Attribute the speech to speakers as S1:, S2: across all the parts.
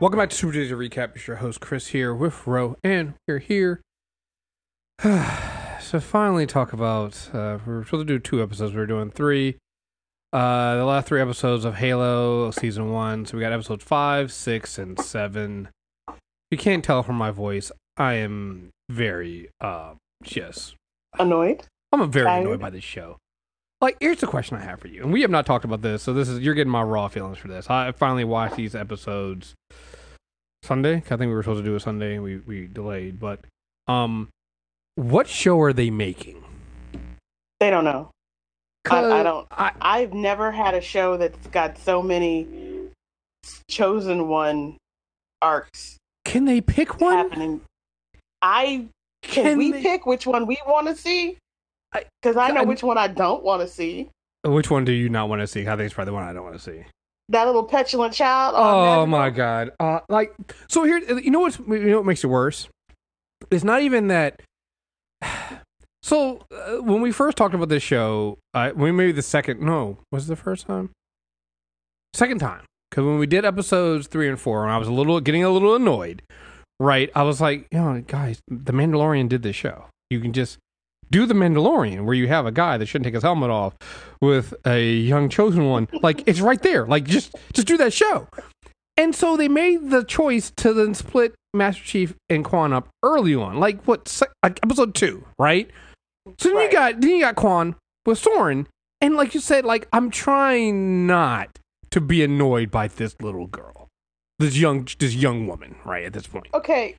S1: Welcome back to Super Tuesday Recap. It's your host Chris here with Ro, and we're here to finally talk about. Uh, we are supposed to do two episodes. We are doing three. Uh, the last three episodes of Halo season one. So we got episode five, six, and seven. You can't tell from my voice. I am very uh just
S2: Annoyed?
S1: I'm very
S2: Tired?
S1: annoyed by this show. Like, here's the question I have for you, and we have not talked about this, so this is you're getting my raw feelings for this. I finally watched these episodes Sunday. I think we were supposed to do it Sunday, and we we delayed. But um, what show are they making?
S2: They don't know. I, I don't.
S1: I,
S2: I've never had a show that's got so many chosen one arcs
S1: can they pick one?
S2: happening. I can,
S1: Can
S2: we
S1: they-
S2: pick which one we want to see?
S1: I-
S2: Because I, know
S1: I-
S2: which one I don't want to see.
S1: Which one do you not want to see? I think it's probably the one I don't want to see.
S2: That little petulant child. on
S1: Oh my god! Uh, like, so here, you know what's you know what makes it worse? It's not even that. So uh, when we first talked about this show, uh, we maybe the second no was it the first time, second time because when we did episodes three and four, and I was a little getting a little annoyed, right? I was like, you know, guys, the Mandalorian did this show. You can just do the Mandalorian where you have a guy that shouldn't take his helmet off with a young chosen one. Like it's right there. Like just just do that show. And so they made the choice to then split Master Chief and Quan up early on, like what, like episode two, right? So then
S2: Right.
S1: you got then you got Quan with Soren, and like you said, like I'm trying not to be annoyed by this little girl, this young this young woman, right at this point.
S2: Okay.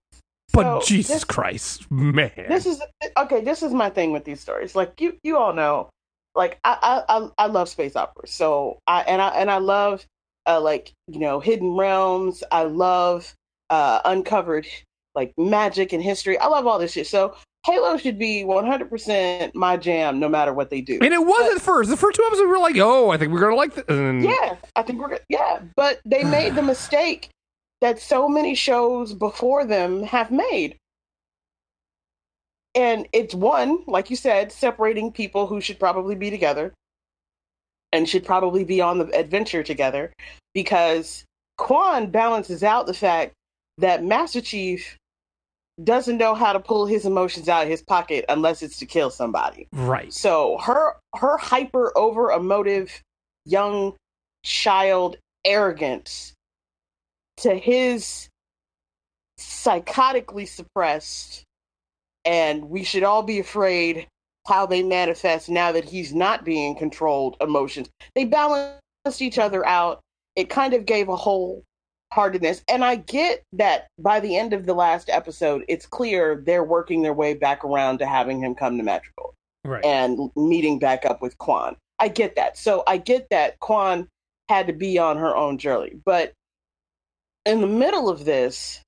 S1: But
S2: so
S1: Jesus
S2: this-
S1: Christ, man,
S2: This is okay. This is my thing with these stories. Like you, you all know, like I, I, I, love space operas. So I and I and I love, uh, like you know, hidden realms. I love uh, uncovered like magic and history. I love all this shit. So Halo should be one hundred percent my jam, no matter what they do.
S1: and it was at first. The first two episodes were like, oh, I think we're gonna like this. And
S2: Yeah, I think we're good. Yeah, but they made the mistake that so many shows before them have made. And it's one, like you said, separating people who should probably be together and should probably be on the adventure together because Quan balances out the fact that Master Chief doesn't know how to pull his emotions out of his pocket unless it's to kill somebody.
S1: right.
S2: So her her hyper over emotive young child arrogance to his psychotically suppressed and we should all be afraid how they manifest now that he's not being controlled emotions. They balanced each other out. It kind of gave a whole heartedness. And I get that by the end of the last episode, it's clear they're working their way back around to having him come to Madrigal
S1: Right.
S2: and meeting back up with Quan. I get that. So I get that Quan had to be on her own journey. But in the middle of this,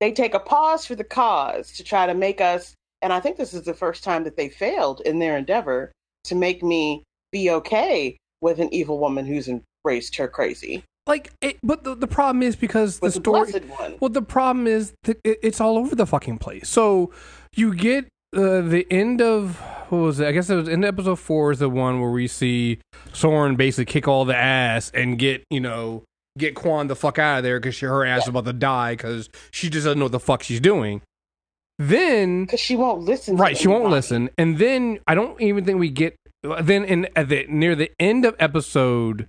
S2: they take a pause for the cause to try to make us, and I think this is the first time that they failed in their endeavor to make me be okay with an evil woman who's embraced her crazy.
S1: like, it, but the, the problem is because the
S2: With the
S1: story.
S2: one.
S1: Well, the problem is that it, it's all over the fucking place. So you get uh, the end of what was it? I guess it was end of episode four is the one where we see Soren basically kick all the ass and get you know get Quan the fuck out of there because her ass is about to die because she just doesn't know what the fuck she's doing. Then
S2: Because she won't listen.
S1: right, she won't listen, and then I don't even think we get then in at the near the end of episode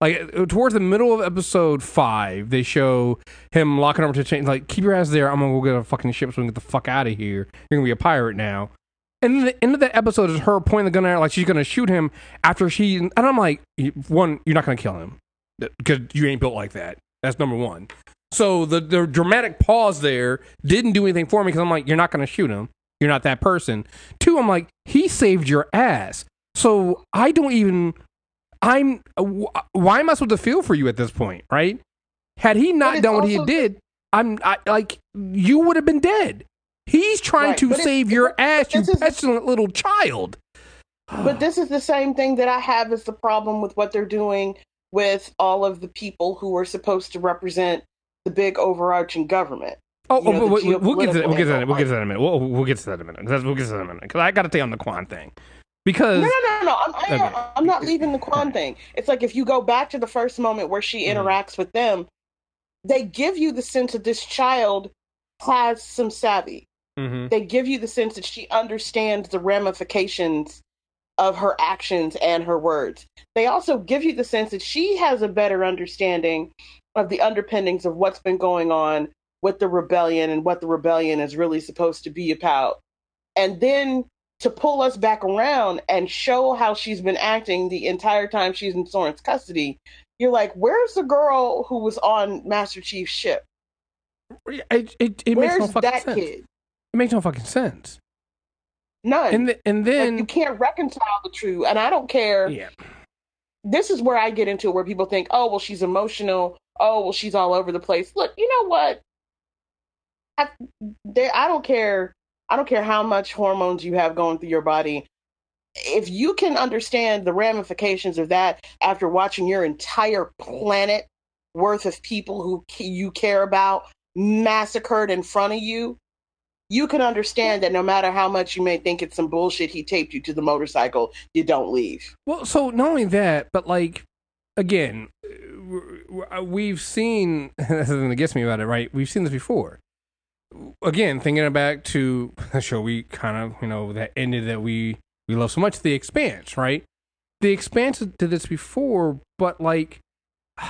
S1: like uh, towards the middle of episode five, they show him locking up to change. Like, keep your ass there. I'm gonna go get a fucking ship so we can get the fuck out of here. You're gonna be a pirate now. And then the end of that episode is her pointing the gun at her like she's gonna shoot him after she. And I'm like, one, you're not gonna kill him because you ain't built like that. That's number one. So the the dramatic pause there didn't do anything for me because I'm like, you're not gonna shoot him. You're not that person. Two, I'm like, he saved your ass. So I don't even. I'm. Uh, uh, why am I supposed to feel for you at this point, right? Had he not done what he did, I'm I, like you would have been dead. He's trying
S2: Right,
S1: to save your ass, you
S2: is-
S1: petulant little child.
S2: But this is the same thing that I have as the problem with what they're doing with all of the people who are supposed to represent the big overarching government.
S1: Oh,
S2: you know,
S1: oh, but we'll, we'll get to that. We'll get to that. We'll get to that in a minute. We'll, we'll get to that in a minute. We'll get to that in a minute because I got to stay on the Quan thing because
S2: No, no, no, no. I'm, I,
S1: Okay.
S2: I'm not leaving the Quan thing. It's like if you go back to the first moment where she
S1: Mhm.
S2: interacts with them, they give you the sense that this child has some savvy.
S1: Mm-hmm.
S2: They give you the sense that she understands the ramifications of her actions and her words. They also give you the sense that she has a better understanding of the underpinnings of what's been going on with the rebellion and what the rebellion is really supposed to be about. And then to pull us back around and show how she's been acting the entire time she's in Soren's custody, you're like, where's the girl who was on Master Chief's ship?
S1: It, it, it makes no fucking
S2: that
S1: sense.
S2: kid?
S1: It makes no fucking sense.
S2: None.
S1: And th- and
S2: Like,
S1: then
S2: you can't reconcile the two. And I don't care.
S1: yeah,
S2: This is where I get into it, where people think, oh, well, she's emotional. Oh, well, she's all over the place. Look, you know what? I, there, I don't care. I don't care how much hormones you have going through your body. If you can understand the ramifications of that after watching your entire planet worth of people who you care about massacred in front of you, you can understand that no matter how much you may think it's some bullshit he taped you to the motorcycle, you don't leave.
S1: Well, so not only that, but like again, we've seen. This is gonna gets me about it, right? We've seen this before. Again, thinking back to the show we kind of you know that ended that we we love so much, The Expanse, right? The Expanse did this before, but like.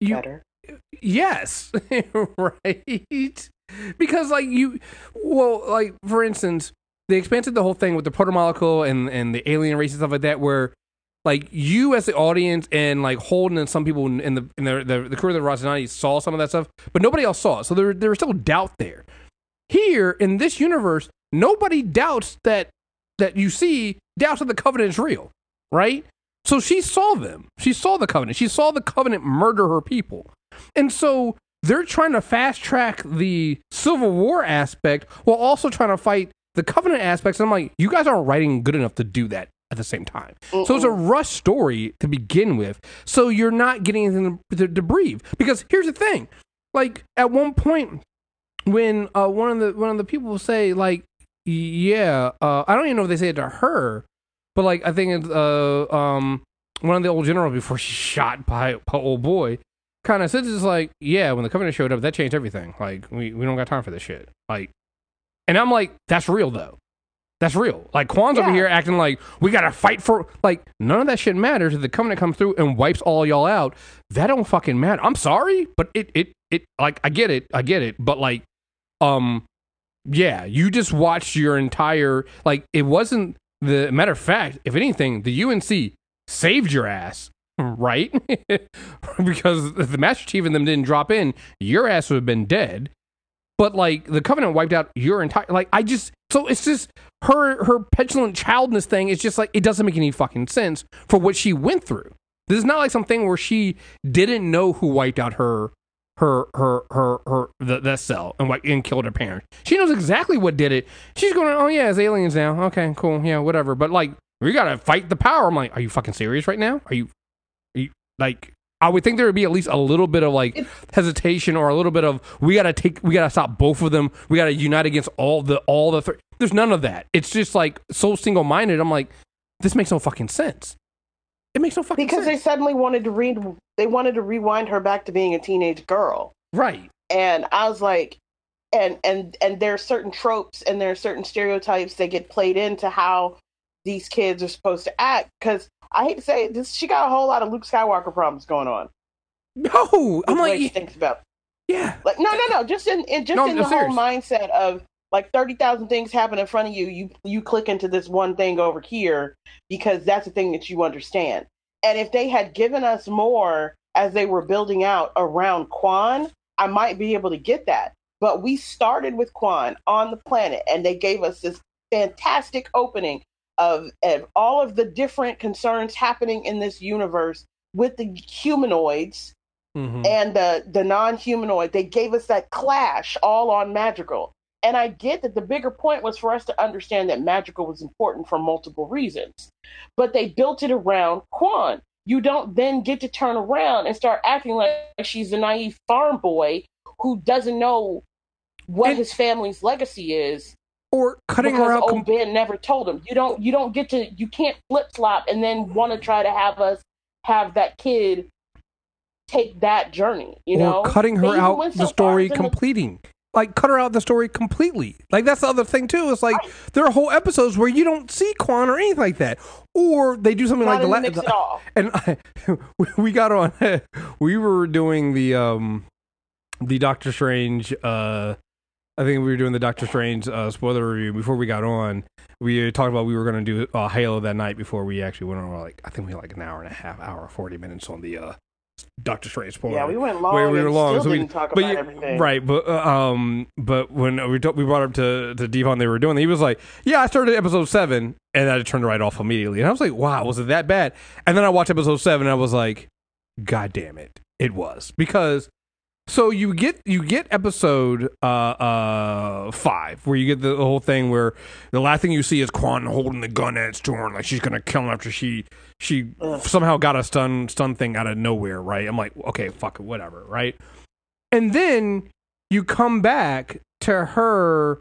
S1: You,
S2: Better.
S1: Yes, right. Because like you, well, like for instance, they expanded the whole thing with the protomolecule and and the alien race and stuff like that, where like you as the audience and like Holden and some people in the in the the, the crew of the Rocinante saw some of that stuff, but nobody else saw it, so there there was still doubt there. Here in this universe, nobody doubts that that you see doubts that the covenant is real, right? So she saw them. She saw the covenant. She saw the covenant murder her people. And so they're trying to fast track the Civil War aspect while also trying to fight the covenant aspects. And I'm like, you guys aren't writing good enough to do that at the same time. So it's a rush story to begin with. So you're not getting anything to, to, to breathe. Because here's the thing. Like at one point when uh, one of the one of the people will say like yeah uh, I don't even know if they say it to her but like I think it's, uh, um, one of the old generals before she shot by, by old boy kind of says it's like, yeah, when the Covenant showed up, that changed everything. Like we, we don't got time for this shit. Like, and I'm like, that's real though. That's real. Like Quan's over here acting like we gotta fight for like none of that shit matters if the Covenant comes through and wipes all y'all out. That don't fucking matter. I'm sorry, but it it it like I get it, I get it, but like, um, yeah, you just watched your entire like it wasn't the matter of fact, if anything, the UNSC saved your ass, right? because if the Master Chief and them didn't drop in, your ass would have been dead. But like the Covenant wiped out your entire like I just so it's just her her petulant childness thing. It's just like it doesn't make any fucking sense for what she went through. This is not like something where she didn't know who wiped out her her her her her the, the cell and what and killed her parents. She knows exactly what did it. She's going, oh yeah, it's aliens now. Okay, cool, yeah, whatever. But like, we gotta fight the power. I'm like, are you fucking serious right now? Are you like? I would think there would be at least a little bit of like hesitation or a little bit of we gotta take we gotta stop both of them. We gotta unite against all the all the. Th-. There's none of that. It's just like so single minded. I'm like, this makes no fucking sense. It makes no fucking
S2: because they suddenly wanted to read they wanted to rewind her back to being a teenage girl
S1: right.
S2: and i was like and and and there are certain tropes and there are certain stereotypes that get played into how these kids are supposed to act because i hate to say it, this she got a whole lot of luke skywalker problems going on.
S1: No, I'm
S2: the she
S1: like,
S2: thinks about
S1: yeah,
S2: like no no no just in, in just
S1: No,
S2: in the
S1: I'm
S2: whole mindset of like 30,000 things happen in front of you you you click into this one thing over here because that's the thing that you understand. And if they had given us more as they were building out around Quan I might be able to get that. But we started with Quan on the planet and they gave us this fantastic opening of, of all of the different concerns happening in this universe with the humanoids
S1: Mhm.
S2: and the the non-humanoid they gave us that clash all on Madrigal and i get that the bigger point was for us to understand that Madrigal was important for multiple reasons but they built it around quan. You don't then get to turn around and start acting like she's a naive farm boy who doesn't know what
S1: And-
S2: his family's legacy is
S1: or cutting
S2: because
S1: her out.
S2: old Ben never told him. You don't you don't get to you can't flip flop and then want to try to have us have that kid take that journey. You
S1: or
S2: know,
S1: cutting her out
S2: went
S1: the story
S2: in the-
S1: completing. Like cut her out the story completely. Like that's the other thing too. It's like there are whole episodes where you don't see Quan or anything like that, or they do something
S2: not
S1: like the
S2: in the
S1: la-
S2: mix at all.
S1: and I, we got on we were doing the um the doctor strange uh i think we were doing the doctor strange uh spoiler review before we got on we talked about we were going to do uh, halo that night before we actually went on like i think we had like an hour and a half hour 40 minutes on the uh doctor strange spoiler
S2: Yeah, we went long.
S1: Wait, we were long, so we-
S2: talk about
S1: you-
S2: everything.
S1: Right, but uh, um, but when we we brought up to to Devon, they were doing. He was like, "Yeah, I started episode seven, and I turned right off immediately." And I was like, "Wow, was it that bad?" And then I watched episode seven, and I was like, "God damn it, it was." Because so you get you get episode uh uh five where you get the whole thing where the last thing you see is Quan holding the gun at Storm like she's gonna kill him after she she somehow got a stun stun thing out of nowhere right? I'm like okay fuck it whatever right? And then you come back to her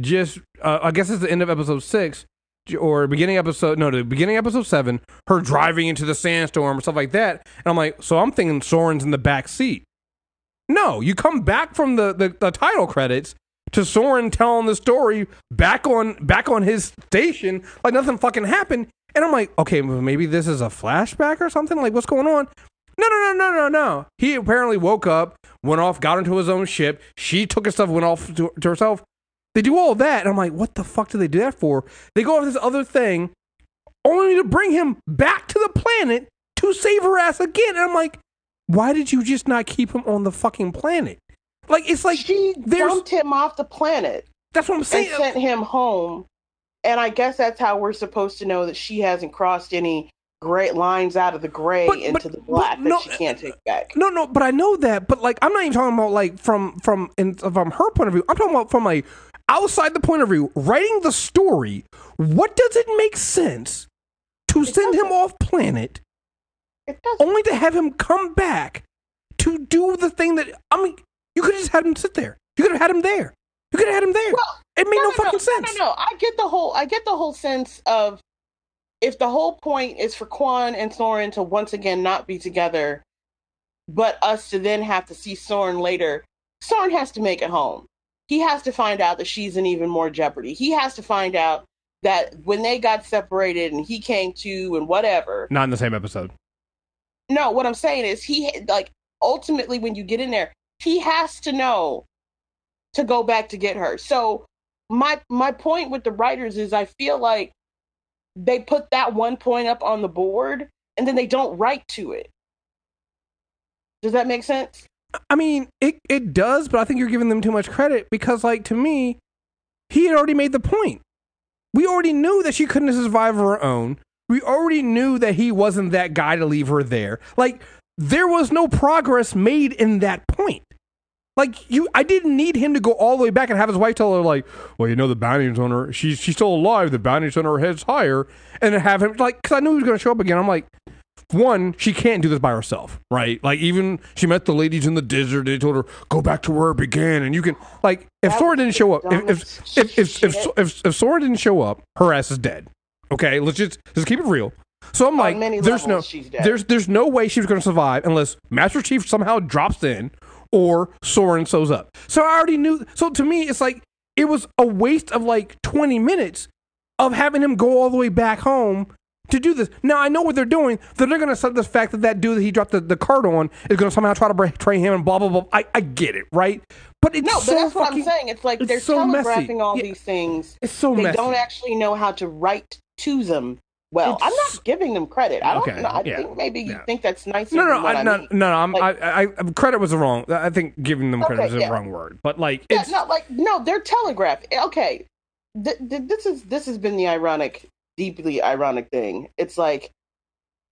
S1: just uh, I guess it's the end of episode six or beginning episode no the beginning episode seven her driving into the sandstorm or stuff like that. And I'm like so I'm thinking Soren's in the back seat no, you come back from the, the, the title credits to Soren telling the story back on back on his station like nothing fucking happened. And I'm like, okay, maybe this is a flashback or something. Like, what's going on? No, no, no, no, no, no. He apparently woke up, went off, got into his own ship. She took his stuff, went off to, to herself. They do all that, and I'm like, what the fuck do they do that for? They go off this other thing, only to bring him back to the planet to save her ass again. And I'm like, why did you just not keep him on the fucking planet? Like it's like
S2: she dumped him off the planet
S1: that's what I'm
S2: and
S1: saying.
S2: sent him home. And I guess that's how we're supposed to know that she hasn't crossed any great lines out of the gray
S1: But-
S2: into
S1: but-
S2: the black
S1: no-
S2: that she can't take back.
S1: No, no, but I know that. But like, I'm not even talking about like from from in, from her point of view. I'm talking about from like outside the point of view, writing the story. What does it make sense to
S2: It
S1: send him
S2: doesn't.
S1: off planet. Only to have him come back to do the thing that I mean? You could have just had him sit there. You could have had him there. You could have had him there.
S2: Well,
S1: it made no, fucking
S2: no,
S1: sense.
S2: No, no, I get the whole. I get the whole sense of if the whole point is for Quan and Soren to once again not be together, but us to then have to see Soren later. Soren has to make it home. He has to find out that she's in even more jeopardy. He has to find out that when they got separated and he came to and whatever.
S1: Not in the same episode.
S2: No, what I'm saying is he like ultimately when you get in there, he has to know to go back to get her. So my my point with the writers is I feel like they put that one point up on the board and then they don't write to it. Does that make sense?
S1: I mean, it it does, but I think you're giving them too much credit because, like, to me, he had already made the point. We already knew that she couldn't survive her own. We already knew that he wasn't that guy to leave her there. Like, there was no progress made in that point. Like you, I didn't need him to go all the way back and have his wife tell her, like, "Well, you know, the bounty's on her. She's she's still alive. The bounty's on her head's higher." And have him like, because I knew he was going to show up again. I'm like, one, she can't do this by herself, right? Like even she met the ladies in the desert. They told her go back to where it began, and you can like if
S2: Soren
S1: didn't show up, if if if if, if, if, if Soren didn't show up, her ass is dead. Okay, let's just just keep it real. So I'm oh,
S2: like,
S1: there's no,
S2: levels, she's dead.
S1: there's there's no way she was going to survive unless Master Chief somehow drops in or Soren shows up. So I already knew. So to me, it's like it was a waste of like 20 minutes of having him go all the way back home to do this. Now I know what they're doing. They're going to set the fact that that dude that he dropped the, the card on is going to somehow try to betray him and blah blah blah. I, I get it, right? But it's
S2: No, but
S1: so
S2: that's what I'm saying. It's like
S1: it's
S2: they're
S1: so messy.
S2: telegraphing all
S1: Yeah.
S2: these things.
S1: It's so
S2: they
S1: messy.
S2: don't actually know how to write to them well. I'm not giving them credit. I don't
S1: Okay,
S2: know. I
S1: yeah,
S2: think maybe you
S1: yeah.
S2: think that's nicer
S1: no, no, I,
S2: I,
S1: no,
S2: mean.
S1: no, no. I'm,
S2: Like-
S1: I, I, I, credit was the wrong. I think giving them credit
S2: Okay,
S1: was
S2: yeah.
S1: the wrong word. But like, it's
S2: no, like no, they're telegraphing. Okay, th- th- this is this has been the ironic, deeply ironic thing. It's like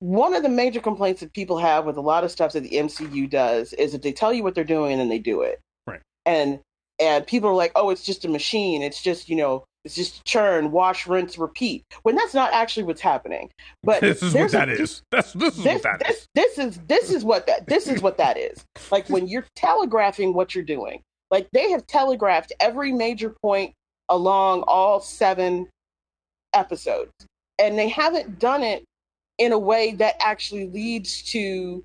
S2: one of the major complaints that people have with a lot of stuff that the MCU does is that they tell you what they're doing and then they do it.
S1: Right.
S2: And and people are like, oh, it's just a machine. It's just you know, it's just churn, wash, rinse, repeat. When that's not actually what's happening. But
S1: this is what
S2: there's a
S1: is. That's this is
S2: this,
S1: what that
S2: this,
S1: is.
S2: this is this is what that this is what that is. Like when you're telegraphing what you're doing. Like they have telegraphed every major point along all seven episodes. And they haven't done it in a way that actually leads to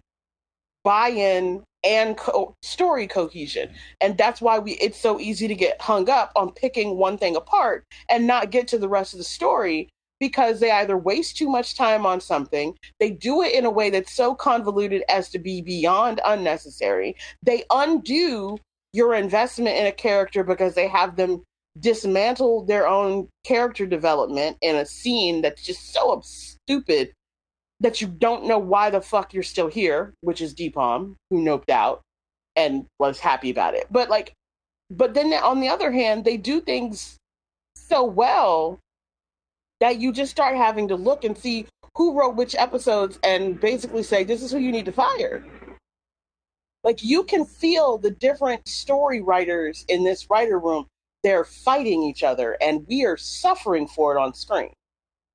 S2: buy-in and co- story cohesion. And that's why we it's so easy to get hung up on picking one thing apart and not get to the rest of the story because they either waste too much time on something they do it in a way that's so convoluted as to be beyond unnecessary they undo your investment in a character because they have them dismantle their own character development in a scene that's just so stupid that you don't know why the fuck you're still here, which is Deepam, who noped out and was happy about it. But like, but then on the other hand, they do things so well that you just start having to look and see who wrote which episodes and basically say, this is who you need to fire. Like, you can feel the different story writers in this writer room. They're fighting each other, and we are suffering for it on screen.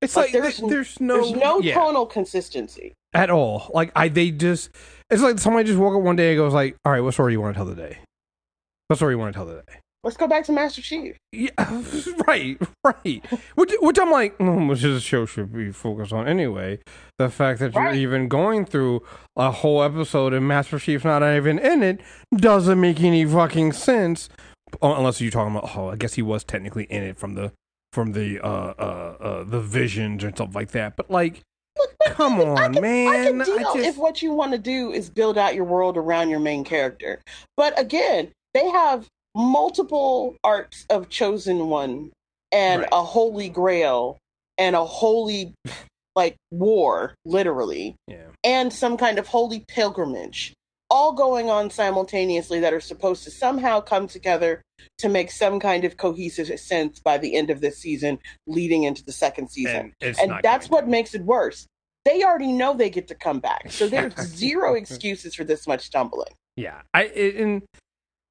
S1: It's like, like there's, there's no
S2: there's no yeah. tonal consistency
S1: at all. Like I they just it's like somebody just woke up one day and goes like, "All right, what story do you want to tell today? What story do you want to tell today?"
S2: Let's go back to Master Chief.
S1: Yeah, right, right. which, which I'm like, mm, which this show should be focused on anyway. The fact that you're even going through a whole episode and Master Chief's not even in it doesn't make any fucking sense. Unless you're talking about, oh, I guess he was technically in it from the from the uh, uh, uh, the visions and stuff like that. But like, come on, I can, man. I
S2: can deal I just... if what you want to do is build out your world around your main character. But again, they have multiple arcs of chosen one and right. a holy grail and a holy like war literally
S1: yeah.
S2: and some kind of holy pilgrimage all going on simultaneously that are supposed to somehow come together to make some kind of cohesive sense by the end of this season, leading into the second season. And, and that's what makes it worse. They already know they get to come back, so there's zero excuses for this much stumbling.
S1: Yeah, I and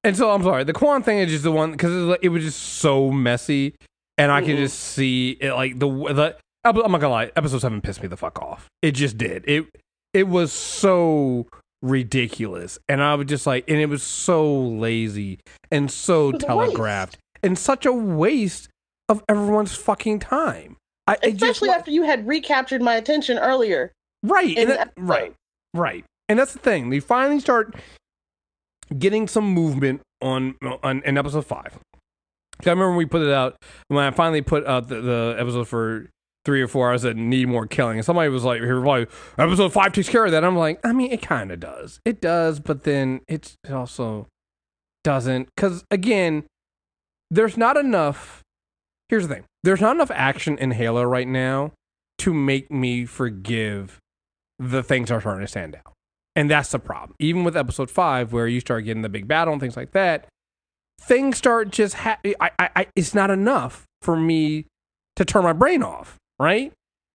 S1: and so I'm sorry. The Kwan thing is just the one because it was just so messy, and I mm-hmm. can just see it like the the. I'm not gonna lie, episode seven pissed me the fuck off. It just did. It it was so ridiculous. And I was just like, and it was so lazy and so telegraphed and such a waste of everyone's fucking time.
S2: I, Especially just, after you had recaptured my attention earlier.
S1: Right. And that, right. Right. And that's the thing. They finally start getting some movement on on in episode five. I remember when we put it out when I finally put out the, the episode for three or four hours that need more killing. And somebody was like, like episode five takes care of that. I'm like, I mean, it kind of does. It does, but then it also doesn't. Because again, there's not enough. Here's the thing there's not enough action in Halo right now to make me forgive the things are starting to stand out. And that's the problem. Even with episode five, where you start getting the big battle and things like that, things start just. Ha- I, I, I, it's not enough for me to turn my brain off right?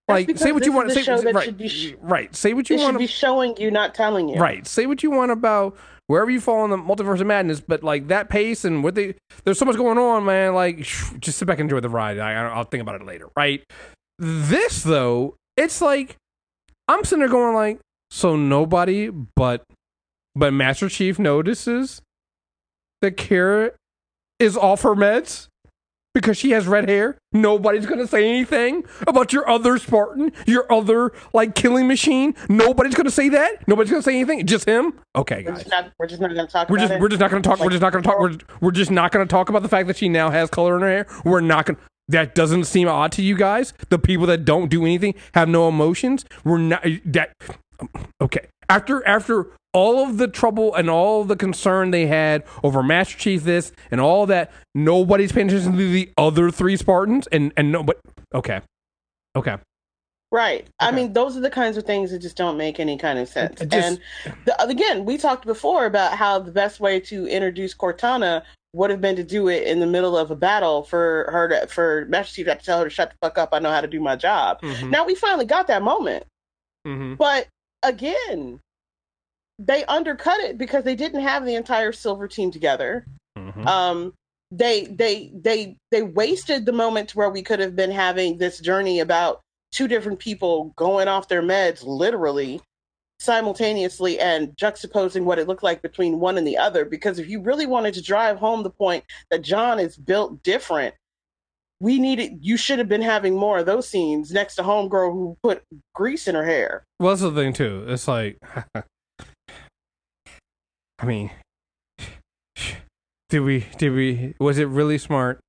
S2: like say what you want. Say,
S1: right, sh- right. Say what you want.
S2: to be showing you, not telling you.
S1: Right. Say what you want about wherever you fall in the multiverse of madness, but like that pace and what they there's so much going on, man. Like just sit back and enjoy the ride. I, I'll think about it later. Right. This though, it's like I'm sitting there going like, so nobody but but Master Chief notices that Kara is off her meds because she has red hair. Nobody's going to say anything about your other Spartan, your other like killing machine. Nobody's going to say that. Nobody's going to say anything. Just him. Okay, guys.
S2: We're just not, going to talk.
S1: We're just we're just not going to talk. We're just not going to talk. We're we're just not going to talk about the fact that she now has color in her hair. We're not going. To that doesn't seem odd to you guys. The people that don't do anything have no emotions. We're not that. Okay. After after all of the trouble and all the concern they had over Master Chief this and all that, nobody's paying attention to the other three Spartans and and no but okay. Okay.
S2: Right. Okay. I mean, those are the kinds of things that just don't make any kind of sense. Just, and the, again, we talked before about how the best way to introduce Cortana would have been to do it in the middle of a battle for her to, for Master Chief to tell her to shut the fuck up. I know how to do my job. Mm-hmm. Now we finally got that moment. Mm-hmm. But again, they undercut it because they didn't have the entire silver team together. Mm-hmm. Um, they they they they wasted the moment where we could have been having this journey about two different people going off their meds literally simultaneously and juxtaposing what it looked like between one and the other because if you really wanted to drive home the point that John is built different we needed you should have been having more of those scenes next to homegirl who put grease in her hair
S1: well that's the thing too it's like I mean, did we? Did we? Was it really smart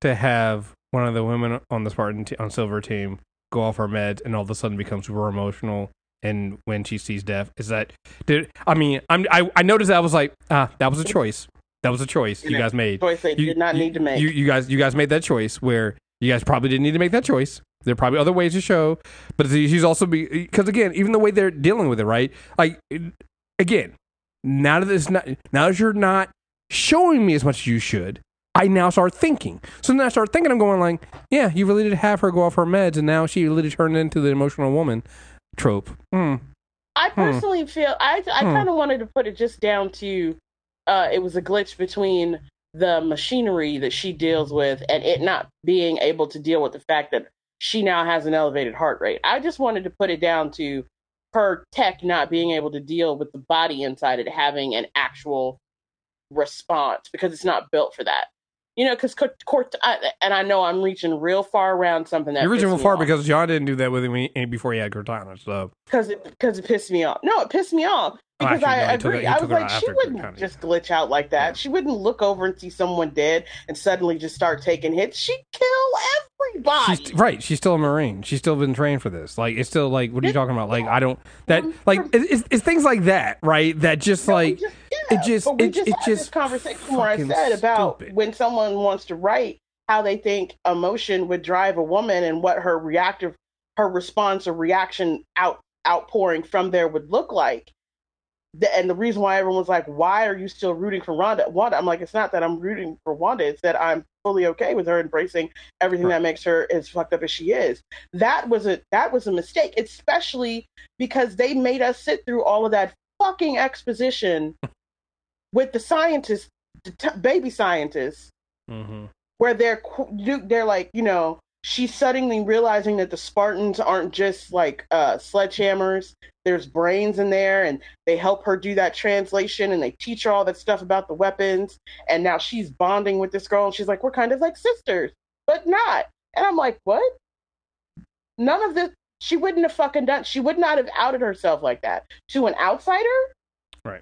S1: to have one of the women on the Spartan t- on Silver team go off her meds and all of a sudden become super emotional? And when she sees death, is that? Did I mean? I'm. I, I noticed that I was like, ah, that was a choice. That was a choice you guys made.
S2: Choice they
S1: You-
S2: did not
S1: you-
S2: need to make.
S1: You, you guys, you guys made that choice where you guys probably didn't need to make that choice. There are probably other ways to show, but she's also be because again, even the way they're dealing with it, right? Like again, now that it's not, now that you're not showing me as much as you should, I now start thinking. So then I start thinking, I'm going like, yeah, you really did have her go off her meds, and now she really turned into the emotional woman trope. Hmm.
S2: I personally feel I I
S1: Hmm.
S2: kind of wanted to put it just down to uh, it was a glitch between the machinery that she deals with and it not being able to deal with the fact that she now has an elevated heart rate. I just wanted to put it down to her tech not being able to deal with the body inside it having an actual response because it's not built for that. You know, because court and I know I'm reaching real far around something that
S1: You're reaching far
S2: off.
S1: because John didn't do that with him before he had Cortana. So
S2: because it because it pissed me off. No, it pissed me off
S1: Oh,
S2: because
S1: actually,
S2: I
S1: it-
S2: agree. I was like, she wouldn't
S1: Cortana.
S2: just glitch out like that.
S1: Yeah.
S2: She wouldn't look over and see someone dead and suddenly just start taking hits. She'd kill
S1: She's right. She's still a marine. She's still been trained for this. Like it's still like what are you talking about? Like I don't that like it, it's, it's things like that, right? That just
S2: No,
S1: like
S2: just- yeah,
S1: it just-
S2: but
S1: it-
S2: just
S1: it
S2: had this
S1: just
S2: conversation where I said about
S1: stupid.
S2: when someone wants to write how they think emotion would drive a woman and what her reactive her response or reaction out outpouring from there would look like. The, and the reason why everyone's like, "Why are you still rooting for Wanda?" Wanda, I'm like, it's not that I'm rooting for Wanda; it's that I'm fully okay with her embracing everything
S1: Right.
S2: that makes her as fucked up as she is. That was a that was a mistake, especially because they made us sit through all of that fucking exposition with the scientists, the t- baby scientists,
S1: Mhm.
S2: where they're they're like, you know, she's suddenly realizing that the Spartans aren't just like uh, sledgehammers. There's brains in there, and they help her do that translation, and they teach her all that stuff about the weapons. And now she's bonding with this girl, and she's like, we're kind of like sisters, but not. And I'm like, what? None of this. She wouldn't have fucking done. She would not have outed herself like that to an outsider.
S1: Right.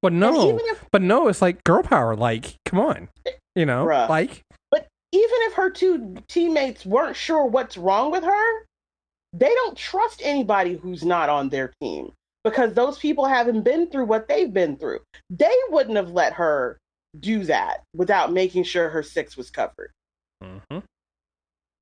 S2: But
S1: no,
S2: if
S1: but no, it's like girl power. Like come on, you know,
S2: Bruh.
S1: like
S2: even if her two teammates weren't sure what's wrong with her, they don't trust anybody who's not on their team because those people haven't been through what they've been through. They wouldn't have let her do that without making sure her six was covered.
S1: Mhm.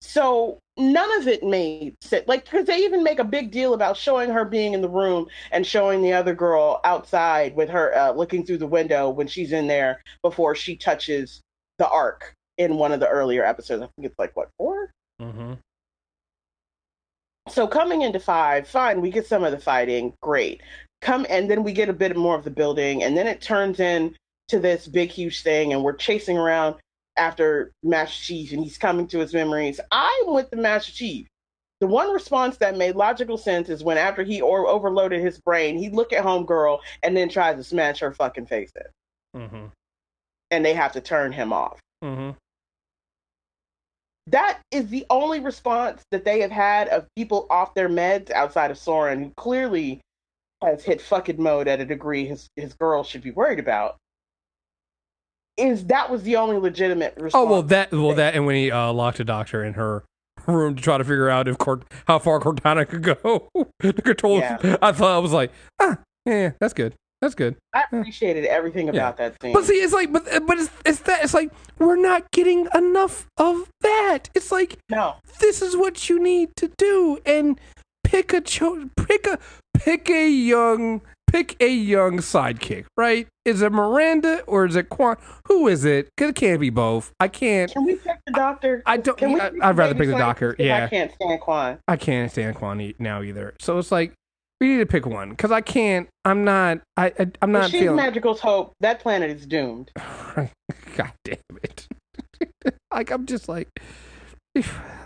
S2: So none of it made sense. Like, because they even make a big deal about showing her being in the room and showing the other girl outside with her uh, looking through the window when she's in there before she touches the arc in one of the earlier episodes. I think it's like, what, four?
S1: Mhm.
S2: So coming into five, fine, we get some of the fighting, great. Come and then we get a bit more of the building, and then it turns in to this big, huge thing, and we're chasing around after Master Chief, and he's coming to his memories. I'm with the Master Chief. The one response that made logical sense is when after he or overloaded his brain, he'd look at homegirl and then tries to smash her fucking face in,
S1: Mhm.
S2: and they have to turn him off.
S1: Mhm.
S2: That is the only response that they have had of people off their meds outside of Soren, who clearly has hit fucking mode at a degree his his girl should be worried about. Is that was the only legitimate response?
S1: Oh well, that well that and when he uh, locked a doctor in her room to try to figure out if Cort- how far Cortana could go to control.
S2: Yeah.
S1: I thought I was like, ah, yeah, yeah, that's good. That's good.
S2: I appreciated everything about that scene.
S1: But see, it's like, but but it's it's that it's like we're not getting enough of that. It's like
S2: no,
S1: this is what you need to do, and pick a cho- pick a pick a young pick a young sidekick. Right? Is it Miranda or is it Quan? Who is it? Cause it? can't be both. I can't.
S2: can we pick the doctor?
S1: I don't.
S2: Can we
S1: I, I'd rather pick the doctor. Yeah,
S2: I can't stand Quan.
S1: I can't stand Quan e- now either. So it's like we need to pick one because I can't. I'm not. I, I I'm
S2: If
S1: not
S2: she's
S1: feeling.
S2: Madrigal's hope. That planet is doomed.
S1: God damn it! like I'm just like,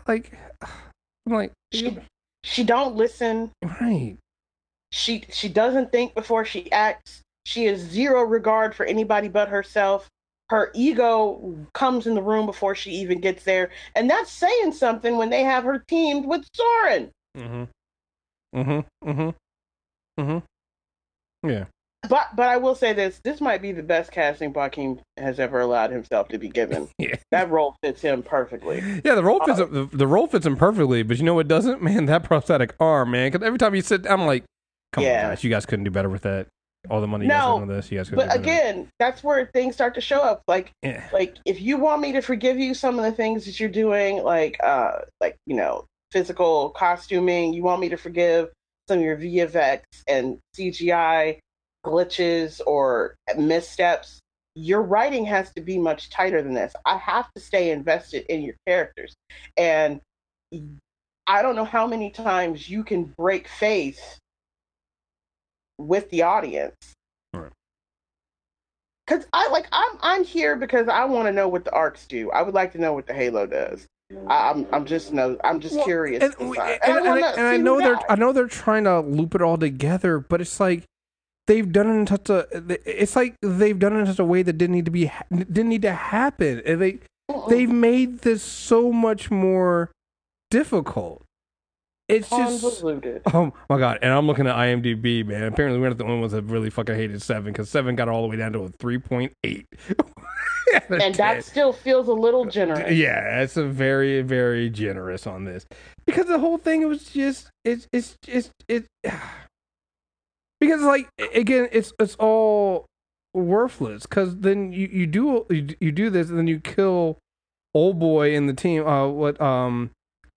S1: like I'm like
S2: She she don't listen.
S1: right.
S2: She she doesn't think before she acts. She has zero regard for anybody but herself. Her ego comes in the room before she even gets there, and that's saying something when they have her teamed with Soren.
S1: Mm-hmm. Mm-hmm. Mm-hmm. Mm-hmm. Yeah.
S2: but but I will say this: this might be the best casting Bokeem has ever allowed himself to be given.
S1: Yeah.
S2: That role fits him perfectly.
S1: Yeah, the role fits
S2: Oh.
S1: the, the role fits him perfectly, but you know what doesn't? Man, that prosthetic arm, man. Because every time you sit, I'm like, come
S2: Yeah.
S1: on, guys, you guys couldn't do better with that. All the money you guys
S2: No,
S1: on this, you guys.
S2: But again, that's where things start to show up. Like
S1: yeah.
S2: like if you want me to forgive you some of the things that you're doing, like uh like you know physical costuming, you want me to forgive some of your VFX and CGI glitches or missteps. Your writing has to be much tighter than this. I have to stay invested in your characters, and I don't know how many times you can break faith with the audience.
S1: Right.
S2: Cause I like I'm I'm here because I want to know what the arcs do. I would like to know what the Halo does. I, I'm I'm just no I'm just
S1: Well,
S2: curious.
S1: And, and,
S2: find-
S1: and,
S2: I
S1: and I, and I know they're. I know they're trying to loop it all together, but it's like they've done it in such a it's like they've done it in such a way that didn't need to be didn't need to happen. And they
S2: Mm-mm.
S1: they've made this so much more difficult. It's just
S2: convoluted.
S1: oh my god! And I'm looking at IMDb, man. Apparently, we're not the only ones that really fucking hated Seven because Seven got all the way down to a three point eight.
S2: and that still feels a little generous.
S1: yeah, it's a very very generous on this because the whole thing was just it's it's just it because like again it's it's all worthless because then you you do you, you do this and then you kill old boy in the team uh what um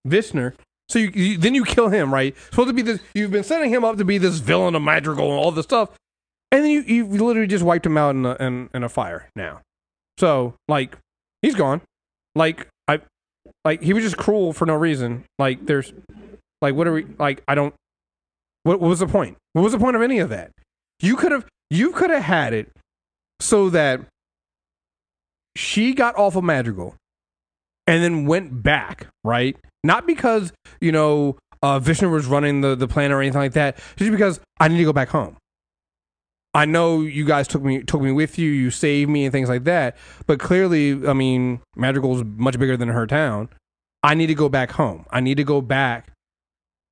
S1: Vinsher so you, you then you kill him right? Supposed to be this you've been setting him up to be this villain of Madrigal and all this stuff and then you you literally just wiped him out in a in, in a fire now. So like he's gone. Like I like he was just cruel for no reason. Like there's like what are we like I don't what, what was the point? What was the point of any of that? You could have you could have had it so that she got off of Madrigal and then went back, right? Not because, you know, uh, Vishnu was running the, the plan or anything like that, just because I need to go back home. I know you guys took me took me with you, you saved me and things like that, but clearly, I mean, Madrigal's much bigger than her town. I need to go back home. I need to go back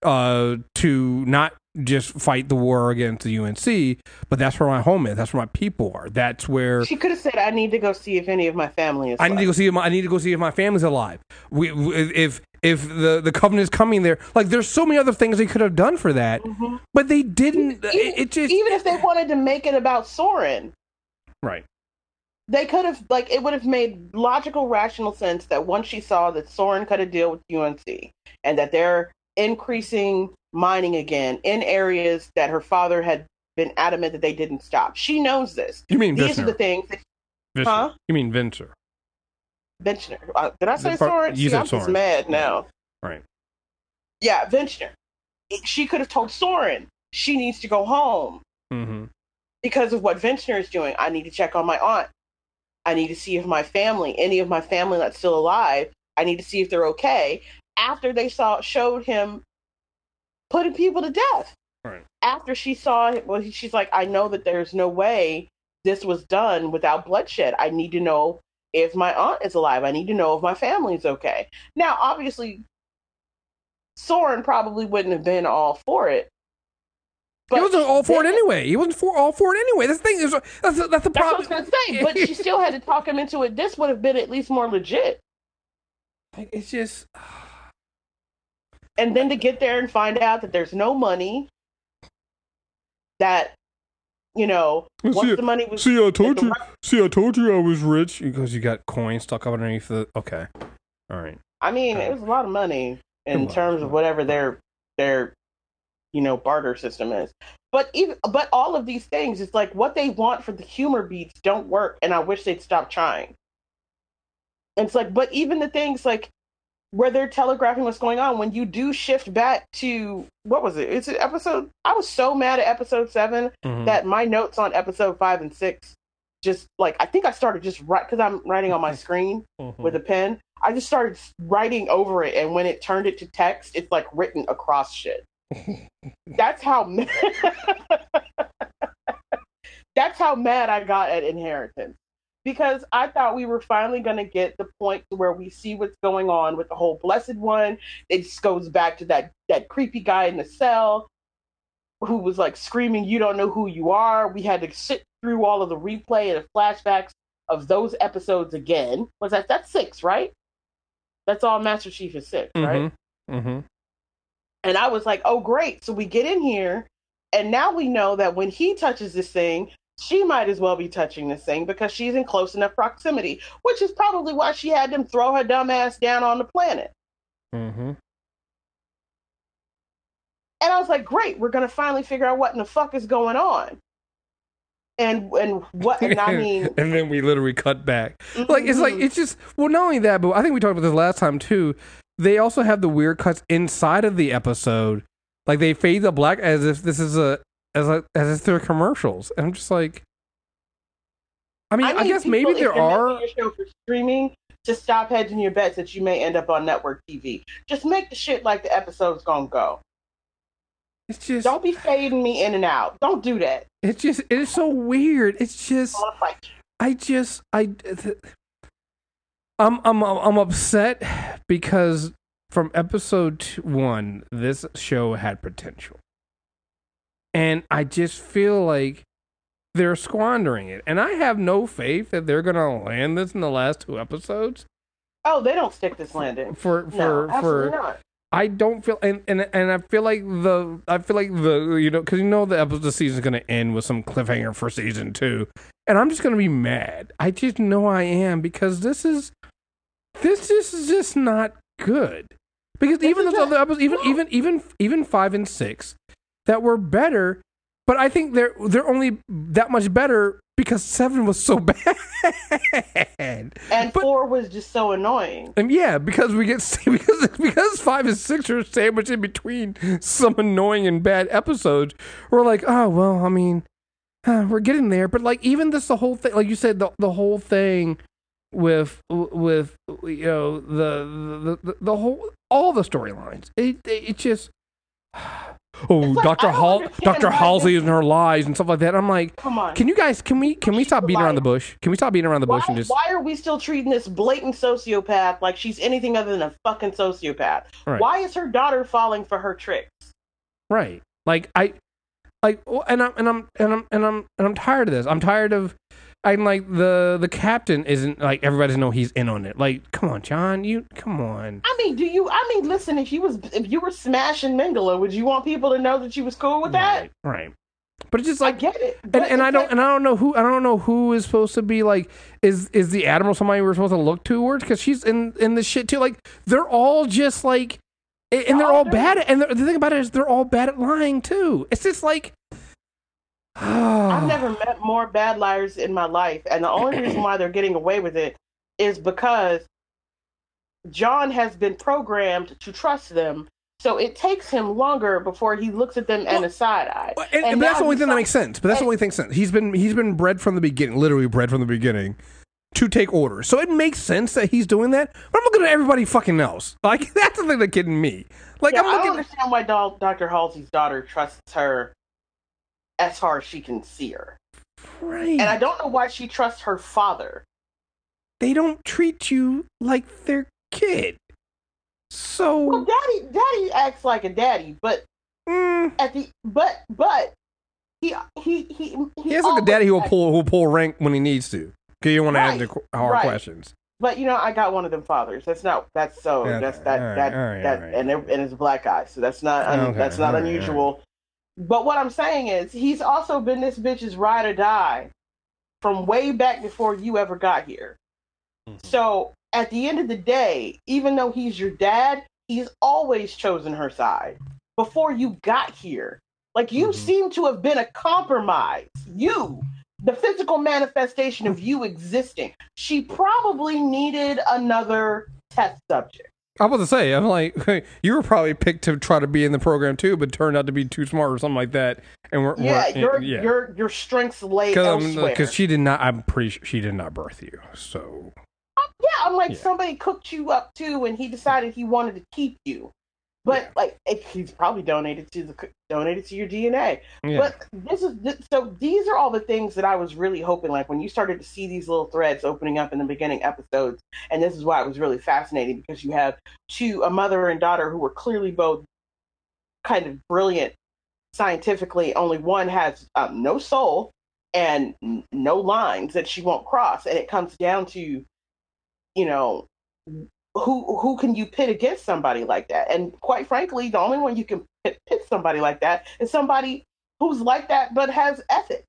S1: uh, to not just fight the war against the UNSC, but that's where my home is. That's where my people are. That's where
S2: She could have said, "I need to go see if any of my family is."
S1: I need to go see if my, I need to go see if my family's alive. We, if if the the covenant is coming there, like there's so many other things they could have done for that,
S2: Mhm.
S1: but they didn't.
S2: Even,
S1: It, it just
S2: even if they wanted to make it about Soren,
S1: right.
S2: they could have like it would have made logical, rational sense that once she saw that Soren cut a deal with UNSC and that they're increasing mining again in areas that her father had been adamant that they didn't stop. She knows this.
S1: You mean
S2: These are the things that. Huh?
S1: You mean Venture?
S2: Ventnor. Uh, did I say Soren?
S1: you
S2: See, I'm just
S1: Soren.
S2: mad now.
S1: Right.
S2: Yeah, Ventnor. She could have told Soren she needs to go home
S1: Mm-hmm.
S2: because of what Ventnor is doing. I need to check on my aunt. I need to see if my family, any of my family that's still alive, I need to see if they're okay. After they saw showed him putting people to death.
S1: Right.
S2: After she saw it, well, she's like, I know that there's no way this was done without bloodshed. I need to know if my aunt is alive. I need to know if my family's okay. Now, obviously, Soren probably wouldn't have been all for it.
S1: he wasn't all for it anyway. He wasn't for all for it anyway. That's the thing. Is, that's the, that's the
S2: That's what I
S1: problem.
S2: was gonna say, but she still had to talk him into it. This would have been at least more legit.
S1: Like, it's just ah.
S2: And then to get there and find out that there's no money, that you know, once
S1: see,
S2: the money was
S1: see. I told you. See, I told you I was rich because you got coins stuck up underneath the. Okay, all right.
S2: I mean, it was a lot of money in terms of whatever their their you know barter system is. But even but all of these things, it's like what they want for the humor beats don't work, and I wish they'd stop trying. And it's like, but even the things like where they're telegraphing what's going on, when you do shift back to what was it it? Is an episode? I was so mad at episode seven
S1: Mhm.
S2: that my notes on episode five and six just like I think I started just right because I'm writing on my screen
S1: Mhm.
S2: with a pen. I just started writing over it, and when it turned it to text, it's like written across shit. That's how. That's how mad I got at Inheritance because I thought we were finally going to get the point to where we see what's going on with the whole Blessed One. It just goes back to that that creepy guy in the cell. who was like screaming, "You don't know who you are." We had to sit through all of the replay and the flashbacks of those episodes again. Was that that's six, right? That's all Master Chief is 6 right?
S1: Mm-hmm.
S2: And I was like, "Oh, great!" So we get in here, and now we know that when he touches this thing, she might as well be touching this thing because she's in close enough proximity, which is probably why she had them throw her dumb ass down on the planet.
S1: Mm-hmm.
S2: And I was like, great, we're gonna finally figure out what in the fuck is going on. And and what and I mean
S1: and then we literally cut back. Like it's like
S2: Mhm.
S1: it's just well, not only that, but I think we talked about this last time too. They also have the weird cuts inside of the episode, like they fade the black as if this is a as a, as if they're commercials. And I'm just like, I mean, I,
S2: need
S1: guess
S2: people,
S1: maybe there are.
S2: making your show for streaming to stop hedging your bets that you may end up on network TV. Just make the shit like the episode's gonna go.
S1: It's just
S2: Don't be fading me in and out. Don't do that.
S1: it's just it is so weird. It's just
S2: I wanna fight you.
S1: I just I I'm I'm I'm upset because from episode 1 this show had potential. And I just feel like they're squandering it. And I have no faith that they're going to land this in the last two episodes
S2: Oh, they don't stick this landing.
S1: for for
S2: absolutely
S1: for
S2: not.
S1: I don't feel and, and and I feel like the I feel like the you know because you know the episode the season's gonna end with some cliffhanger for season two, and I'm just gonna be mad. I just know I am because this is this is just not good. Because even
S2: not-
S1: other episodes, even even even even five and six, that were better, but I think they're they're only that much better because seven was so bad.
S2: And
S1: But-
S2: four was just so annoying.
S1: and yeah, because we get because because five and six are sandwiched in between some annoying and bad episodes. We're like, oh well, I mean, uh, we're getting there. But like, even this, the whole thing, like you said, the the whole thing with with you know the the the, the whole all the storylines. It, it it just. Oh,
S2: like, I
S1: Hall, Doctor Halsey and her lies and stuff like that. I'm like,
S2: Come on.
S1: can you guys, can we, can we stop beating around the bush? Can we stop beating around the
S2: why,
S1: bush and just
S2: why are we still treating this blatant sociopath like she's anything other than a fucking sociopath?
S1: Right.
S2: Why is her daughter falling for her tricks?
S1: Right. Like I like and I'm and I'm and I'm and I'm and I'm tired of this. I'm tired of I'm like the the captain isn't like everybody know he's in on it. Like, come on, John, you come on.
S2: I mean, do you? I mean, listen. If you was, if you were smashing Mingala, would you want people to know that you was cool with that?
S1: Right. Right. But it's just like I
S2: get it.
S1: and, and I don't
S2: like-
S1: and I don't know who I don't know who is supposed to be like is is the admiral somebody we're supposed to look towards because she's in in this shit too like they're all just like and they're
S2: all
S1: all bad at, and the the thing about it is they're all bad at lying too it's just like
S2: I've never met more bad liars in my life, and the only reason why they're getting away with it is because John has been programmed to trust them. So it takes him longer before he looks at them and a side eye.
S1: Well, And, and that's the only thing that makes sense. But that's the
S2: and-
S1: only thing sense. He's been he's been bred from the beginning, literally bred from the beginning, to take orders. So it makes sense that he's doing that. But I'm looking at everybody fucking else. Like that's the thing that's getting me. Like
S2: Yeah,
S1: I'm
S2: I don't understand why Dol- Dr. Halsey's daughter trusts her as far as she can see her.
S1: Right.
S2: And I don't know why she trusts her father.
S1: they don't treat you like their kid. So
S2: Well, daddy, daddy acts like a daddy, but
S1: mm,
S2: at the but but he he he he,
S1: he has like a daddy who will pull who will pull rank when he needs to. Because you don't want to
S2: Right,
S1: answer qu- hard
S2: right.
S1: questions.
S2: But you know, I got one of them fathers. That's not. That's so.
S1: Okay,
S2: That's that.
S1: right,
S2: that.
S1: right,
S2: that. And it, and it's a black guy, so that's not. Un,
S1: Okay,
S2: that's not
S1: all right, all
S2: unusual. But what I'm saying is, he's also been this bitch's ride or die from way back before you ever got here.
S1: Mm-hmm.
S2: So at the end of the day, even though he's your dad, he's always chosen her side before you got here. Like you
S1: Mhm.
S2: seem to have been a compromise. You, the physical manifestation of you existing. She probably needed another test subject.
S1: I was going to say, I'm like, you were probably picked to try to be in the program too, but turned out to be too smart or something like that. And we're,
S2: Yeah,
S1: we're
S2: your
S1: yeah.
S2: your your strengths lay elsewhere.
S1: because she did not. I'm pretty sure she did not birth you. So uh,
S2: yeah, I'm like
S1: Yeah.
S2: somebody cooked you up too, and he decided he wanted to keep you. But
S1: Yeah.
S2: like, it, he's probably donated to the donated to your DNA.
S1: yeah,
S2: But this is th- so. These are all the things that I was really hoping. Like when you started to see these little threads opening up in the beginning episodes, and this is why it was really fascinating because you have two, a mother and daughter who were clearly both kind of brilliant scientifically only one has um, no soul and n- no lines that she won't cross, and it comes down to, you know, who who can you pit against somebody like that? And quite frankly, the only one you can pit, pit somebody like that is somebody who's like that but has ethics.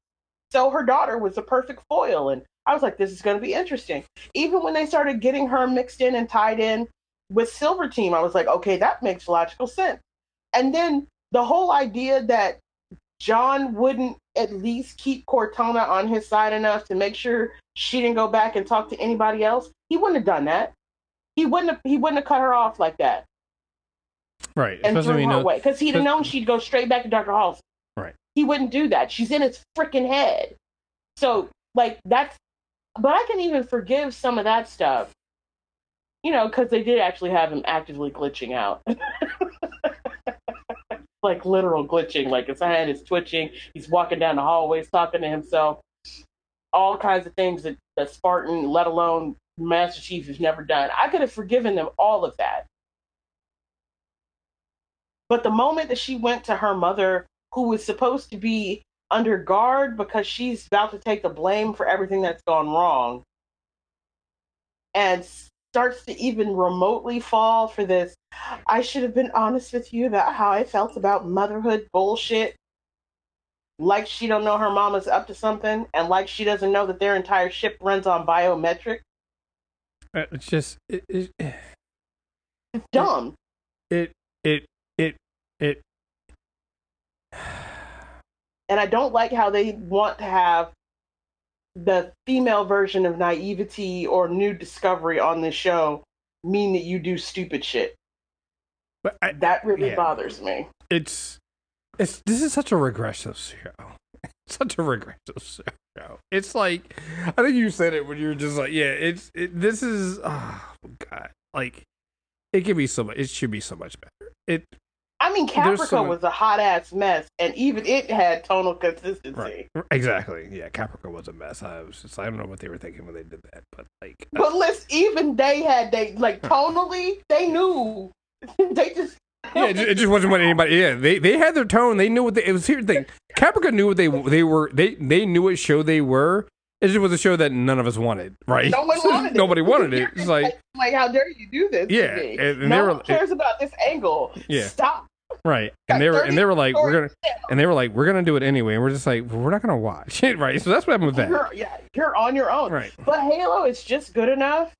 S2: So her daughter was the perfect foil, and I was like, this is going to be interesting. Even when they started getting her mixed in and tied in with Silver Team, I was like, okay, that makes logical sense. And then the whole idea that John wouldn't at least keep Cortana on his side enough to make sure she didn't go back and talk to anybody else, he wouldn't have done that. He wouldn't have. He wouldn't have cut her off like that
S1: Right.
S2: and
S1: Especially
S2: threw her
S1: know
S2: away because he'd have known she'd go straight back to Dr. Halls.
S1: Right.
S2: He wouldn't do that. She's in his freaking head. So like that's, but I can even forgive some of that stuff. You know, because they did actually have him actively glitching out. like literal glitching, like his hand is twitching. He's walking down the hallways talking to himself. All kinds of things that, that Spartan, let alone Master Chief, has never done. I could have forgiven them all of that. But the moment that she went to her mother, who was supposed to be under guard because she's about to take the blame for everything that's gone wrong, and starts to even remotely fall for this, I should have been honest with you about how I felt about motherhood bullshit. Like she don't know her mama's up to something, and like she doesn't know that their entire ship runs on biometric.
S1: Uh, it's just it it
S2: It's dumb.
S1: it it it, it
S2: and I don't like how they want to have the female version of naivety or new discovery on this show mean that you do stupid shit.
S1: but I,
S2: That really
S1: Yeah.
S2: bothers me.
S1: it's it's this is such a regressive show. such a regressive show. It's like I think you said it when you were just like, yeah, it's it, this is oh god, like it could be so much. It should be so much better. It
S2: I mean, Caprica
S1: some-
S2: was a hot ass mess, and even it had tonal consistency.
S1: right exactly yeah. Caprica was a mess. I was just I don't know what they were thinking when they did that, but like
S2: But listen, even they had they like tonally, they knew. they just
S1: yeah, it just, wasn't what anybody. Yeah, they they had their tone. They knew what they. It was here the thing. Caprica knew what they they were. They they knew what show they were. It just was a show that none of us wanted, right?
S2: no one wanted it.
S1: Nobody wanted it. It's like
S2: like how dare you do this?
S1: Yeah,
S2: to me?
S1: and- and
S2: no
S1: they were-
S2: one cares about this angle.
S1: Yeah.
S2: stop.
S1: right, and they were and they were like we're gonna and they were like we're gonna do it anyway, and we're just like well, we're not gonna watch it, right? So that's what happened with that,
S2: You're, yeah, you're on your own.
S1: right?
S2: But Halo is just good enough,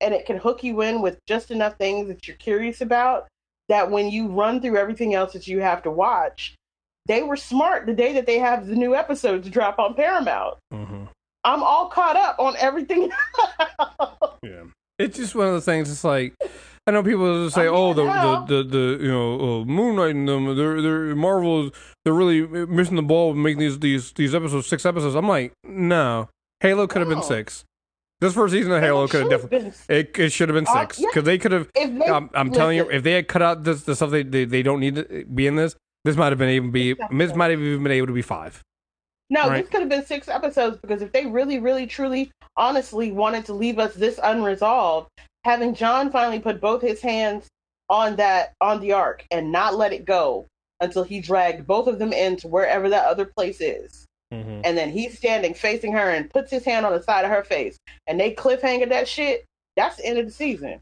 S2: and it can hook you in with just enough things that you're curious about. That when you run through everything else that you have to watch, they were smart the day that they have the new episodes to drop on Paramount.
S1: hmm
S2: I'm all caught up on everything.
S1: Yeah, it's just one of the things. It's like I know people say, "Oh, the, the the the you know uh, Moon Knight and them, they're they're Marvel, they're really missing the ball making these these these episodes six episodes." I'm like, no, Halo could have been six. This first season of Halo could have definitely
S2: been-
S1: it, it should have been
S2: Uh,
S1: six
S2: yeah.
S1: because they could have. I'm, I'm telling you, if they had cut out this, the stuff they, they they don't need to be in this, this might have been even be this might have even been able to be five.
S2: No,
S1: Right.
S2: this could have been six episodes because if they really, really, truly, honestly wanted to leave us this unresolved, having John finally put both his hands on that on the ark and not let it go until he dragged both of them into wherever that other place is.
S1: Mm-hmm.
S2: And then he's standing facing her and puts his hand on the side of her face. And they cliffhanger that shit. That's the end of the season.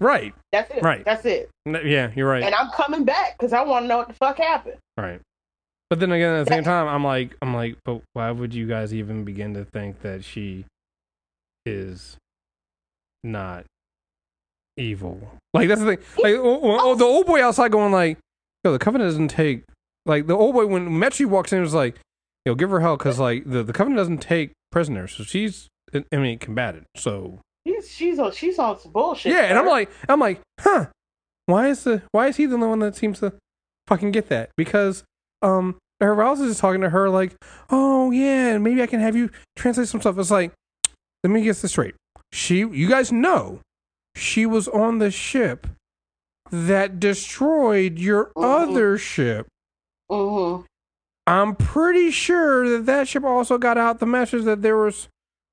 S1: Right.
S2: That's it.
S1: Right.
S2: That's it.
S1: Yeah, you're right.
S2: And I'm coming back because I want to know what the fuck happened.
S1: Right. But then again, at the same time, I'm like, I'm like, but why would you guys even begin to think that she is not evil? Like that's the thing. Like, oh, oh, oh, the old boy outside going like, yo, the covenant doesn't take. Like the old boy when Metri walks in, was like, yo, give her hell because like the the covenant doesn't take prisoners, so she's I mean combatant. So
S2: She's she's on she's on some bullshit.
S1: yeah, and I'm like, I'm like, huh? Why is the why is he the only one that seems to fucking get that? Because um, her Rouse is just talking to her like, oh yeah, maybe I can have you translate some stuff. It's like, let me get this straight. She, you guys know, she was on the ship that destroyed your
S2: Mhm.
S1: other ship.
S2: Mhm.
S1: I'm pretty sure that that ship also got out the message that there was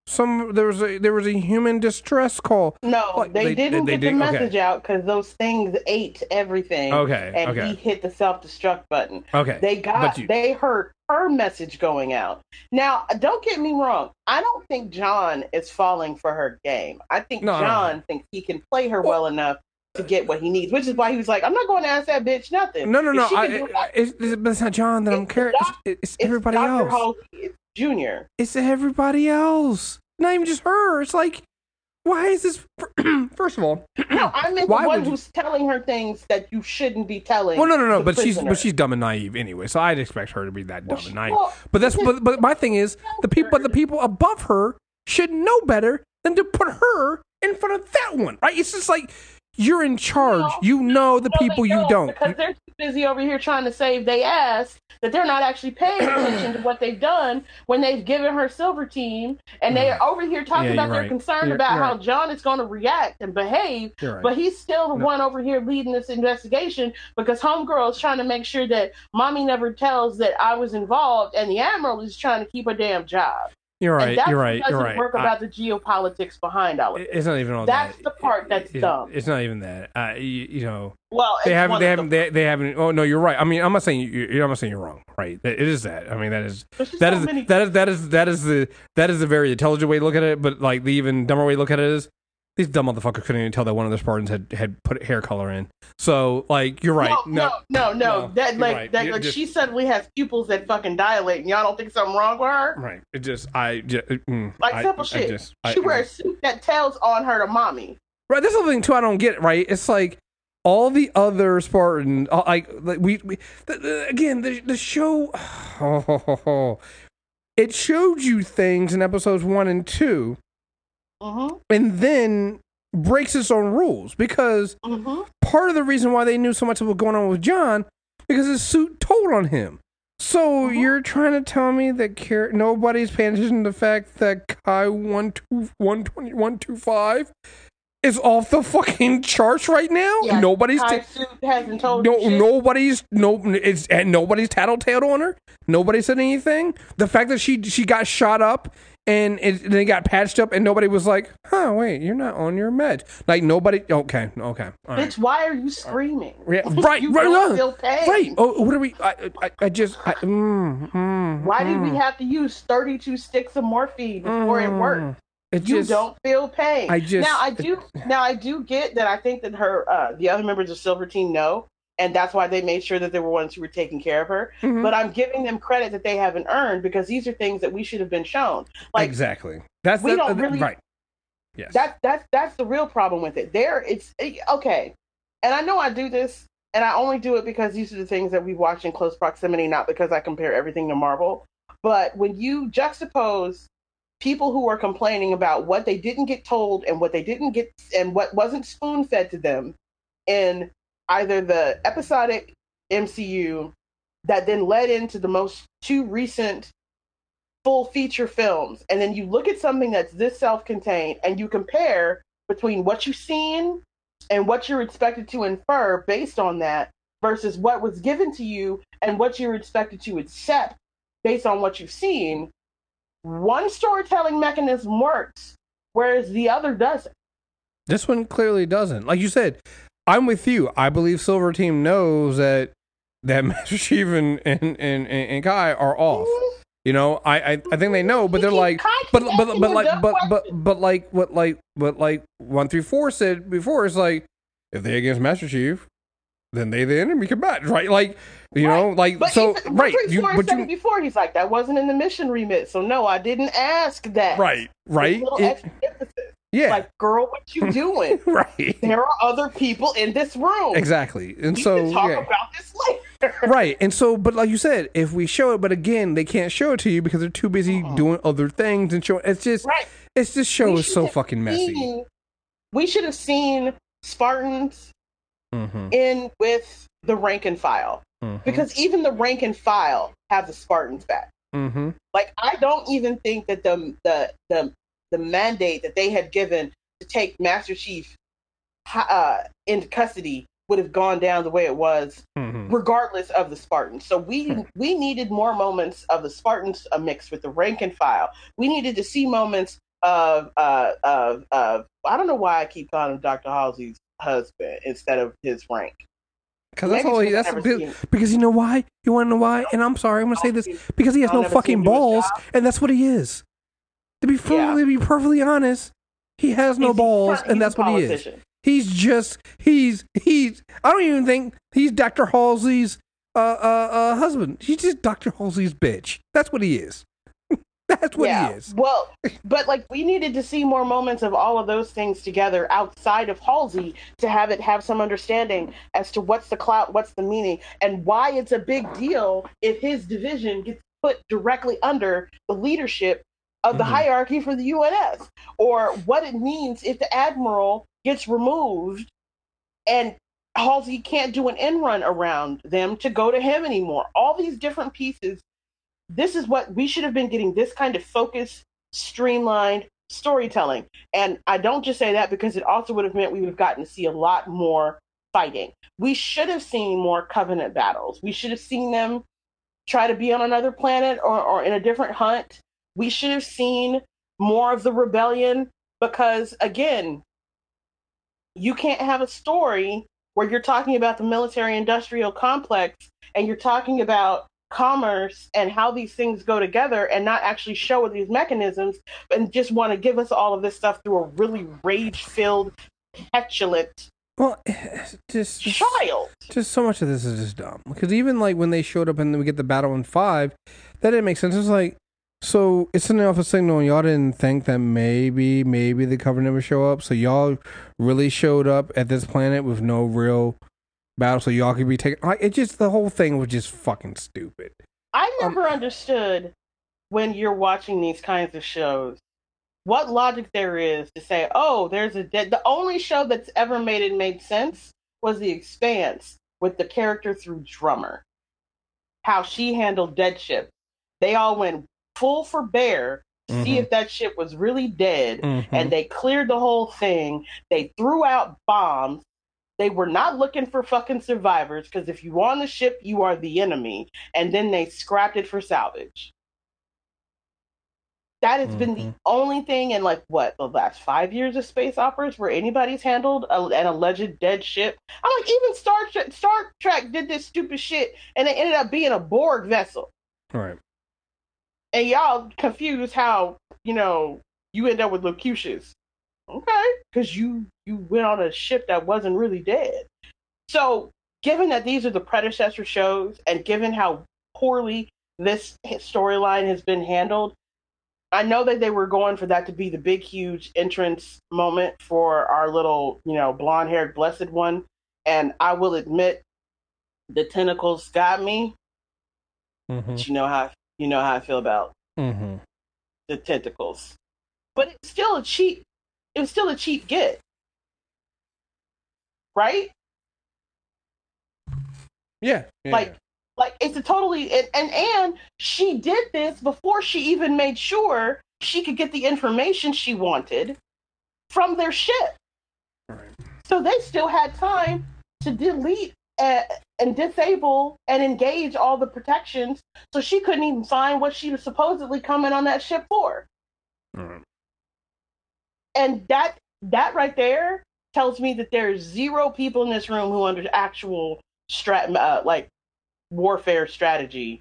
S1: some there was a there was a human distress call.
S2: No,
S1: Like,
S2: they,
S1: they-
S2: didn't
S1: they
S2: get
S1: did-
S2: the
S1: okay.
S2: message out because those things ate everything.
S1: Okay,
S2: and
S1: okay.
S2: he hit the self destruct button.
S1: Okay,
S2: They got
S1: you-
S2: they heard her message going out. Now, don't get me wrong. I don't think John is falling for her game. I think
S1: No, no, no.
S2: John thinks he can play her
S1: Well-
S2: well enough to get what he needs, which is why he was like, "I'm not going to ask that bitch nothing."
S1: no, no, no. I, it, it's, it's, not John that I'm caring. It's, it's
S2: it's
S1: everybody
S2: Dr.
S1: else.
S2: Junior.
S1: It's everybody else. Not even just her. It's like, why is this? First of all,
S2: No, I meant
S1: Why
S2: the one
S1: would you-
S2: who's telling her things that you shouldn't be telling.
S1: well, no, no, no. But she's but she's dumb and naive anyway. So I'd expect her to be that dumb
S2: Well,
S1: and naive.
S2: well,
S1: But that's but, but my thing is the people but the people above her should know better than to put her in front of that one, right? It's just like you're in charge.
S2: No,
S1: you know the
S2: No, they
S1: people you don't.
S2: because they're too busy over here trying to save they ass that they're not actually paying attention to what they've done when they've given her silver team and they're mm. over here talking
S1: Yeah,
S2: about
S1: you're
S2: they're
S1: right.
S2: concerned
S1: You're-
S2: about
S1: you're
S2: how
S1: right.
S2: John is going to react and behave,
S1: right.
S2: but he's still the
S1: No.
S2: one over here leading this investigation because homegirl is trying to make sure that mommy never tells that I was involved and the admiral is trying to keep a damn job.
S1: You're right. You're right. You're right.
S2: work
S1: I-
S2: about the geopolitics behind all of it.
S1: it's not even all that.
S2: That's
S1: that.
S2: the part that's
S1: It-
S2: dumb.
S1: It's not even that. Uh, you, you know,
S2: Well,
S1: they haven't. They haven't.
S2: the-
S1: They, they haven't. Oh no, you're right. I mean, I'm not saying you. you- I'm not saying you're wrong. Right? It is that. I mean, that is that
S2: so
S1: is
S2: many-
S1: that is that is that is the that is the very intelligent way to look at it. But like the even dumber way to look at it is these dumb motherfuckers couldn't even tell that one of the Spartans had had put hair color in. So like you're right.
S2: No, no, no, no.
S1: No,
S2: that like
S1: right.
S2: that like
S1: just-
S2: she suddenly has pupils that fucking dilate, and y'all don't think something wrong with her?
S1: right. It just I just mm,
S2: Like
S1: I-
S2: simple
S1: I
S2: shit.
S1: just-
S2: she
S1: I-
S2: wears a suit that tells on her to mommy.
S1: Right, that's the thing too. I don't get right. It's like all the other Spartan, uh, like, like we, we the, the, again the the show. it showed you things in episodes one and two,
S2: Mm-hmm.
S1: and then breaks its own rules because
S2: Mm-hmm.
S1: part of the reason why they knew so much of what was going on with John because his suit told on him. So
S2: Mhm.
S1: you're trying to tell me that Car- nobody's paying attention to the fact that Kai one two one twenty one two five is off the fucking charts right now.
S2: Yeah,
S1: nobody's
S2: suit hasn't told
S1: no nobody's no it's and nobody's tattletaled on her. Nobody said anything. The fact that she she got shot up and it, they got patched up and nobody was like, "Huh, wait, you're not on your meds." Like nobody. Okay, okay, all right.
S2: Bitch, why are you screaming?
S1: Yeah, right,
S2: you
S1: right,
S2: don't
S1: right.
S2: feel pain.
S1: Right. Oh, what are we? I, I, I just. I, mm, mm,
S2: Why did we
S1: mm,
S2: have to use 32 sticks of morphine before it worked?
S1: mm. It
S2: You
S1: just.
S2: don't feel pain.
S1: I just-
S2: now I do. Now I do get that. I think that her, uh, the other members of Silver Team know, and that's why they made sure that they were ones who were taking care of her.
S1: Mhm.
S2: But I'm giving them credit that they haven't earned because these are things that we should have been shown. Like
S1: exactly. That's
S2: we
S1: that-
S2: don't really-
S1: right. Yes.
S2: that that's that's the real problem with it. There, it's it- okay, and I know I do this, and I only do it because these are the things that we watch in close proximity, not because I compare everything to Marvel. But when you juxtapose people who are complaining about what they didn't get told and what they didn't get and what wasn't spoon fed to them in either the episodic MCU that then led into the most two recent full feature films and then you look at something that's this self-contained and you compare between what you've seen and what you're expected to infer based on that versus what was given to you and what you're expected to accept based on what you've seen one storytelling mechanism works whereas the other doesn't
S1: This one clearly doesn't. Like you said, I'm with you. I believe Silver Team knows that that Master Chief and and, and, and Kai are off. Mm-hmm. You know, I, I I think they know, but they're like, but but but like but but but like what like what like one three four said before is like if they against Master Chief, then they the enemy combat, right? Like you know, like
S2: But
S1: so right, you but you
S2: before. He's like, that wasn't in the mission remit, so no, I didn't ask that.
S1: right right It-. Yeah
S2: Like, girl, what you doing?
S1: right
S2: there are other people in this room.
S1: exactly, and
S2: We
S1: so
S2: talk
S1: yeah.
S2: about this later.
S1: right and so but like you said if we show it but again they can't show it to you because they're too busy doing other things and showing it's just
S2: Right.
S1: it's this show is so fucking messy
S2: seen- we should have seen Spartans
S1: mm-hmm,
S2: in with the rank and file
S1: mm-hmm,
S2: because even the rank and file have the Spartans back.
S1: mm-hmm.
S2: Like I don't even think that the the the the mandate that they had given to take Master Chief uh, into custody would have gone down the way it was,
S1: Mm-hmm.
S2: regardless of the Spartans. So we
S1: Hmm.
S2: we needed more moments of the Spartans uh, mixed with the rank and file. We needed to see moments of uh of of I don't know why I keep calling him Dr. Halsey's husband instead of his rank.
S1: Because that's all. He, that's
S2: never
S1: because, you know why? You want to know why? And I'm sorry, I'm gonna say this because he has no fucking
S2: him do his
S1: balls, and that's what he is. To be
S2: Yeah.
S1: to be perfectly honest, he has no
S2: He's-
S1: balls, and that's what he is. He's just he's he's. I don't even think he's Dr. Halsey's uh uh, uh husband. He's just Dr. Halsey's bitch. That's what he is. that's what
S2: yeah.
S1: he is.
S2: Well, but like we needed to see more moments of all of those things together outside of Halsey to have it have some understanding as to what's the clout, what's the meaning, and why it's a big deal if his division gets put directly under the leadership of the
S1: Mhm.
S2: hierarchy for the UNS, or what it means if the admiral gets removed and Halsey can't do an end run around them to go to him anymore. All these different pieces. This is what we should have been getting this kind of focused, streamlined storytelling. And I don't just say that because it also would have meant we would have gotten to see a lot more fighting. We should have seen more covenant battles. We should have seen them try to be on another planet or, or in a different hunt. We should have seen more of the rebellion because, again, you can't have a story where you're talking about the military industrial complex and you're talking about commerce and how these things go together and not actually show these mechanisms and just want to give us all of this stuff through a really rage filled, petulant
S1: Well, eh, eh, just
S2: child.
S1: just so much of this is just dumb. Because even like when they showed up and we get the battle in five, that didn't make sense. It's like, so it's sending off a signal, and y'all didn't think that maybe, maybe the Covenant would show up. So y'all really showed up at this planet with no real battle, so y'all could be taken. Like it just the whole thing was just fucking stupid.
S2: I
S1: Um,
S2: never understood when you're watching these kinds of shows what logic there is to say, oh, there's a dead. The only show that's ever made it made sense was The Expanse with the character through Drummer. How she handled dead ship. They all went full for bear to see
S1: Mhm.
S2: if that ship was really dead
S1: Mhm.
S2: and they cleared the whole thing. They threw out bombs. They were not looking for fucking survivors because if you're on the ship, you are the enemy. And then they scrapped it for salvage. That has been the
S1: Mhm.
S2: only thing in like what the last five years of space operas where anybody's handled a, an alleged dead ship. I'm like, even Star Trek, Star Trek did this stupid shit, and it ended up being a Borg vessel
S1: All right.
S2: And y'all confused how you know you end up with Locutus. Okay, because you you went on a ship that wasn't really dead. So, given that these are the predecessor shows, and given how poorly this storyline has been handled, I know that they were going for that to be the big, huge entrance moment for our little, you know, blonde-haired blessed one. And I will admit, the tentacles got me.
S1: Mm-hmm.
S2: But you know how you know how I feel about
S1: Mm-hmm.
S2: the tentacles. But it's still a cheap it was still a cheap get. Right?
S1: Yeah. yeah,
S2: Like like it's a totally and, and and she did this before she even made sure she could get the information she wanted from their ship.
S1: right.
S2: So they still had time to delete uh, and disable and engage all the protections so she couldn't even find what she was supposedly coming on that ship for.
S1: Right.
S2: and that that right there tells me that there's zero people in this room who under actual strat uh, like warfare strategy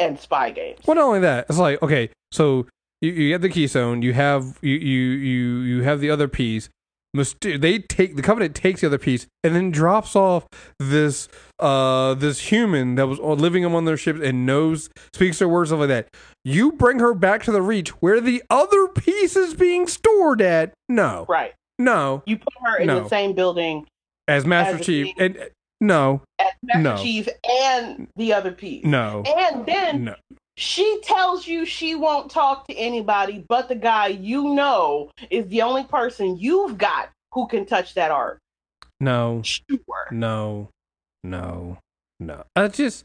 S2: and spy games.
S1: Well, not only that, it's like okay, so you, you get the keystone, you have you you you you have the other piece. Myster- they take the covenant takes the other piece and then drops off this uh this human that was living among their ships and knows speaks their words stuff like that. You bring her back to the reach where the other piece is being stored at. No,
S2: Right.
S1: no,
S2: You put her in
S1: No.
S2: the same building
S1: as Master
S2: As
S1: Chief and no,
S2: as Master
S1: No.
S2: Chief and the other piece.
S1: no,
S2: And then
S1: no.
S2: She tells you she won't talk to anybody but the guy you know is the only person you've got who can touch that ark.
S1: No,
S2: Sure.
S1: no, no, no. I just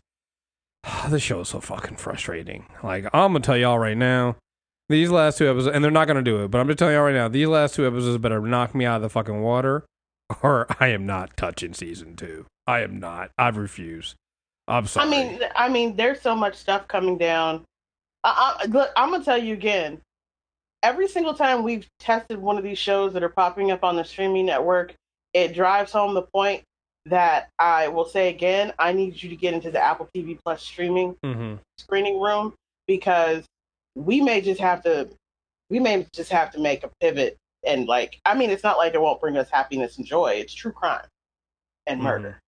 S1: the show is so fucking frustrating. Like I'm gonna tell y'all right now, these last two episodes, and they're not gonna do it, but I'm just telling y'all right now, these last two episodes better knock me out of the fucking water, or I am not touching season two. I am not. I refuse. I'm sorry.
S2: I mean, I mean, there's so much stuff coming down. I, I, look, I'm gonna tell you again. every single time we've tested one of these shows that are popping up on the streaming network, it drives home the point that I will say again, I need you to get into the Apple TV Plus streaming
S1: Mm-hmm.
S2: screening room because we may just have to we may just have to make a pivot and like I mean it's not like it won't bring us happiness and joy. It's true crime and murder.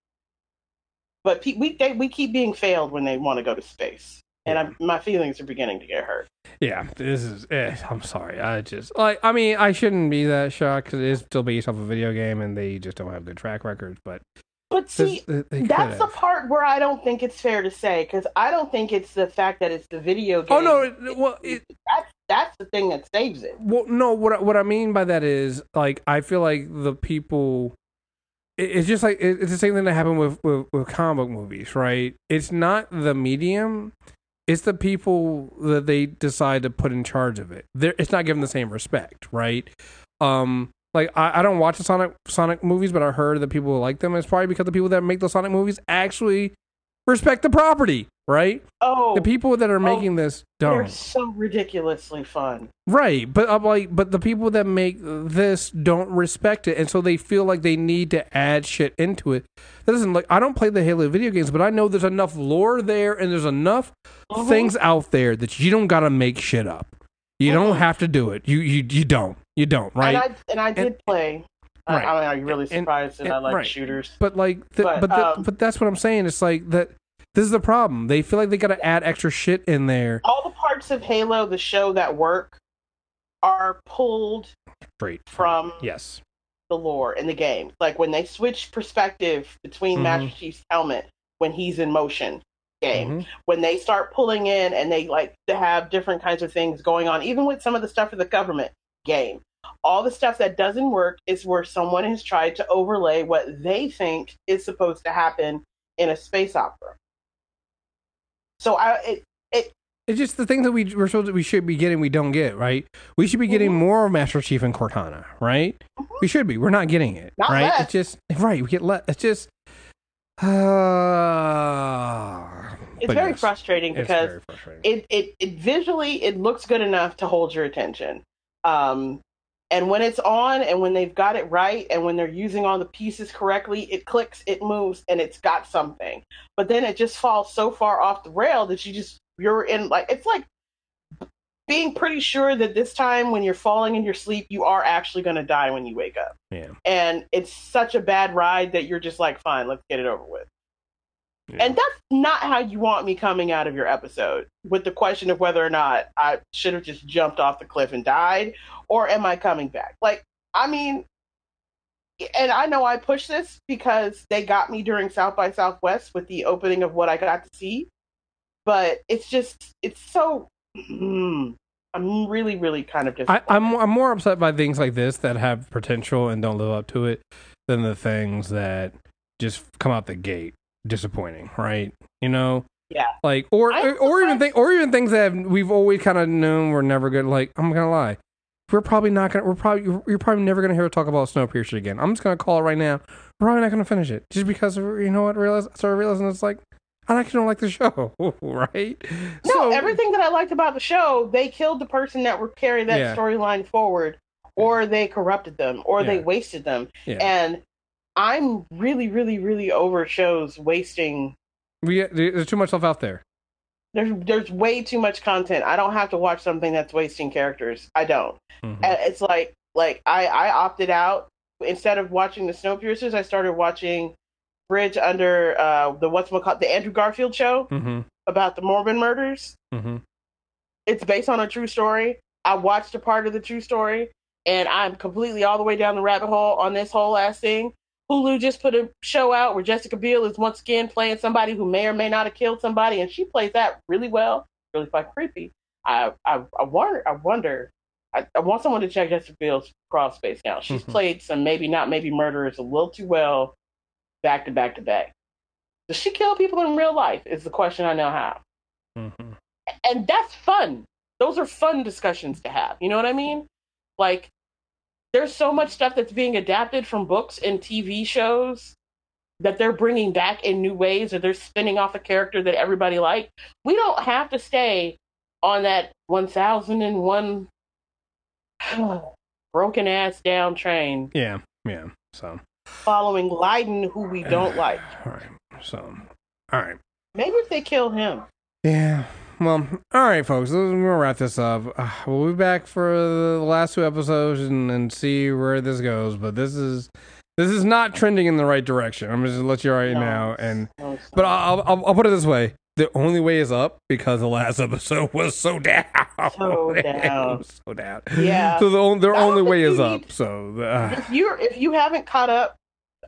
S2: But pe- we they, we keep being failed when they want to go to space. And I'm, my feelings are beginning to get hurt.
S1: Yeah, this is. Eh, I'm sorry. I just like. I mean, I shouldn't be that shocked because it is still based off a video game, and they just don't have good track records. But
S2: But see,
S1: this- they- they
S2: that's the part where I don't think it's fair to say because I don't think it's the fact that it's the video game.
S1: Oh no! It, well, it,
S2: that's that's the thing that saves it.
S1: well, no. What what I mean by that is like I feel like the people. It- It's just like it's the same thing that happened with, with with comic movies, right? It's not the medium; it's the people that they decide to put in charge of it. They're, it's not given the same respect, right? Um, like I, I don't watch the Sonic Sonic movies, but I heard that people like them. It's probably because the people that make the Sonic movies actually respect the property, right?
S2: Oh,
S1: The people that are making this
S2: they're
S1: don't.
S2: so ridiculously fun.
S1: Right, but I'm like, but the people that make this don't respect it, and so they feel like they need to add shit into it. That doesn't like I don't play the Halo video games, but I know there's enough lore there, and there's enough
S2: Mhm.
S1: things out there that you don't gotta make shit up. You don't
S2: Mhm.
S1: have to do it. You you you don't. You don't. Right.
S2: And I and I did play. I-
S1: Right.
S2: I, you really
S1: And-
S2: surprised that
S1: and-
S2: I like
S1: right.
S2: shooters?
S1: but like, the,
S2: But,
S1: but the,
S2: um,
S1: but that's what I'm saying. It's like that. This is the problem. They feel like they gotta add extra shit in there.
S2: All the parts of Halo, the show that work, are pulled
S1: Straight
S2: from
S1: Yes.
S2: the lore in the game. Like when they switch perspective between
S1: Mhm.
S2: Master Chief's helmet when he's in motion game.
S1: Mhm.
S2: When they start pulling in and they like to have different kinds of things going on, even with some of the stuff of the government game. All the stuff that doesn't work is where someone has tried to overlay what they think is supposed to happen in a space opera. So I it, it
S1: It's just the thing that we we're supposed to, we should be getting we don't get right. We should be getting
S2: Mhm.
S1: more Master Chief and Cortana, right?
S2: Mhm.
S1: We should be. We're not getting it,
S2: Not
S1: right?
S2: less.
S1: It's just right. We get less. It's just. Uh,
S2: it's very
S1: yes,
S2: frustrating because
S1: very frustrating.
S2: it, it it visually it looks good enough to hold your attention um and when it's on and when they've got it right and when they're using all the pieces correctly it clicks it moves and it's got something. But then it just falls so far off the rail that you just you're in like it's like being pretty sure that this time when you're falling in your sleep you are actually going to die when you wake up.
S1: Yeah.
S2: and it's such a bad ride that you're just like fine let's get it over with
S1: Yeah.
S2: and that's not how you want me coming out of your episode with the question of whether or not I should have just jumped off the cliff and died, or am I coming back? Like, I mean, and I know I pushed this because they got me during South by Southwest with the opening of what I got to see, but it's just, it's so. mm, I'm really, really kind of
S1: I,
S2: disappointed.
S1: I'm I'm more upset by things like this that have potential and don't live up to it than the things that just come out the gate disappointing, right? You know,
S2: Yeah.
S1: like or
S2: I'm
S1: or, or even
S2: surprised-
S1: think or even things that we've always kind of known were never good. Like I'm gonna lie, we're probably not gonna. We're probably you're, you're probably never gonna hear us talk about Snowpiercer again. I'm just gonna call it right now. We're probably not gonna finish it just because you know what? Realize started realizing it's like I actually don't like the show, right?
S2: No,
S1: So-
S2: everything that I liked about the show, they killed the person that would carry that
S1: Yeah.
S2: storyline forward, or they corrupted them, or they wasted them.
S1: Yeah.
S2: And I'm really, really, really over shows wasting.
S1: we there's too much stuff out there.
S2: There's there's way too much content. I don't have to watch something that's wasting characters. I don't.
S1: Mhm.
S2: It's like like I I opted out instead of watching the Snowpiercers. I started watching Bridge under uh the what's called the Andrew Garfield show
S1: Mm-hmm.
S2: about the Mormon murders.
S1: Mm-hmm.
S2: it's based on a true story. I watched a part of the true story, and I'm completely all the way down the rabbit hole on this whole ass thing. Hulu just put a show out where Jessica Biel is once again playing somebody who may or may not have killed somebody, and she plays that really well, really fucking creepy. I I, I wonder I wonder I, I want someone to check Jessica Biel's crawl space now. She's played some maybe not maybe murderers a little too well, back to back to back. Does she kill people in real life? Is the question I now have
S1: Mm-hmm.
S2: and that's fun. Those are fun discussions to have. You know what I mean? Like, there's so much stuff that's being adapted from books and TV shows that they're bringing back in new ways, or they're spinning off a character that everybody liked. We don't have to stay on that 1001 broken ass down train
S1: Yeah, yeah. So,
S2: following Layton, who we don't like.
S1: all right. So, all right.
S2: Maybe if they kill him.
S1: Yeah. Well, all right, folks. We'll wrap this up. Uh, we'll be back for the last two episodes and, and see where this goes. But this is this is not trending in the right direction. I'm just gonna let you right
S2: No,
S1: now. And
S2: no,
S1: but. I'll, I'll I'll put it this way: the only way is up because the last episode was so down.
S2: So down.
S1: so down.
S2: Yeah.
S1: So the their only way
S2: you
S1: is
S2: need-
S1: up. So uh,
S2: if you're if you haven't caught up,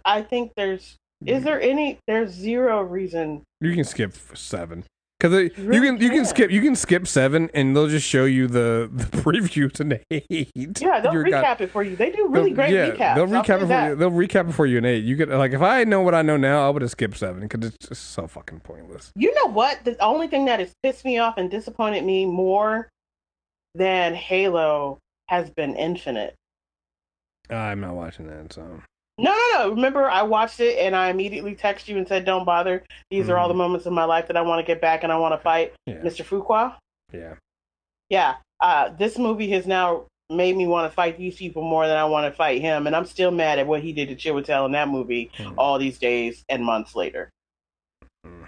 S2: I think there's
S1: Mm-hmm.
S2: is there any there's zero reason.
S1: you can skip seven. Because you can you can skip you can skip seven and they'll just show you the, the previews and eight.
S2: Yeah, they'll
S1: You're
S2: recap
S1: got-
S2: it for you. They do really great
S1: yeah,
S2: recaps.
S1: They'll recap it for you. They'll recap it for you in eight. You could like if I know what I know now, I would have skipped seven because it's just so fucking pointless.
S2: You know what? The only thing that has pissed me off and disappointed me more than Halo has been Infinite.
S1: I'm not watching that. So
S2: No, no, no. Remember, I watched it and I immediately texted you and said, "Don't bother. These are all the moments of my life that I want to get back and I want to fight
S1: yeah,
S2: Mr. Fuqua."
S1: yeah.
S2: Yeah, uh, this movie has now made me want to fight these people more than I want to fight him, and I'm still mad at what he did to Chiwetel in that movie
S1: Mm.
S2: all these days and months later.
S1: Mm.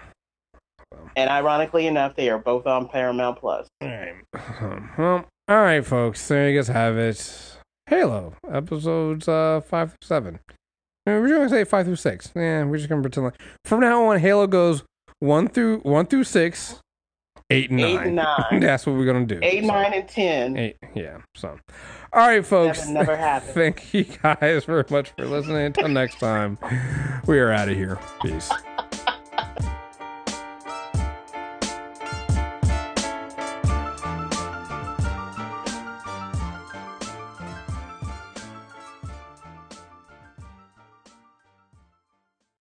S1: Well.
S2: And ironically enough, they are both on Paramount Plus.
S1: All right. Well, all right, folks. There you guys have it. Halo episodes uh five seven. Mean, we're just gonna say five through six. Yeah, we're just gonna pretend like from now on, Halo goes one through one through six, eight and
S2: Eight
S1: nine.
S2: and nine.
S1: That's what we're gonna do.
S2: Eight,
S1: So,
S2: nine, and ten.
S1: eight. Yeah. So, all right, folks.
S2: Never happened.
S1: Thank you guys very much for listening. Until next time, we are out of here. Peace.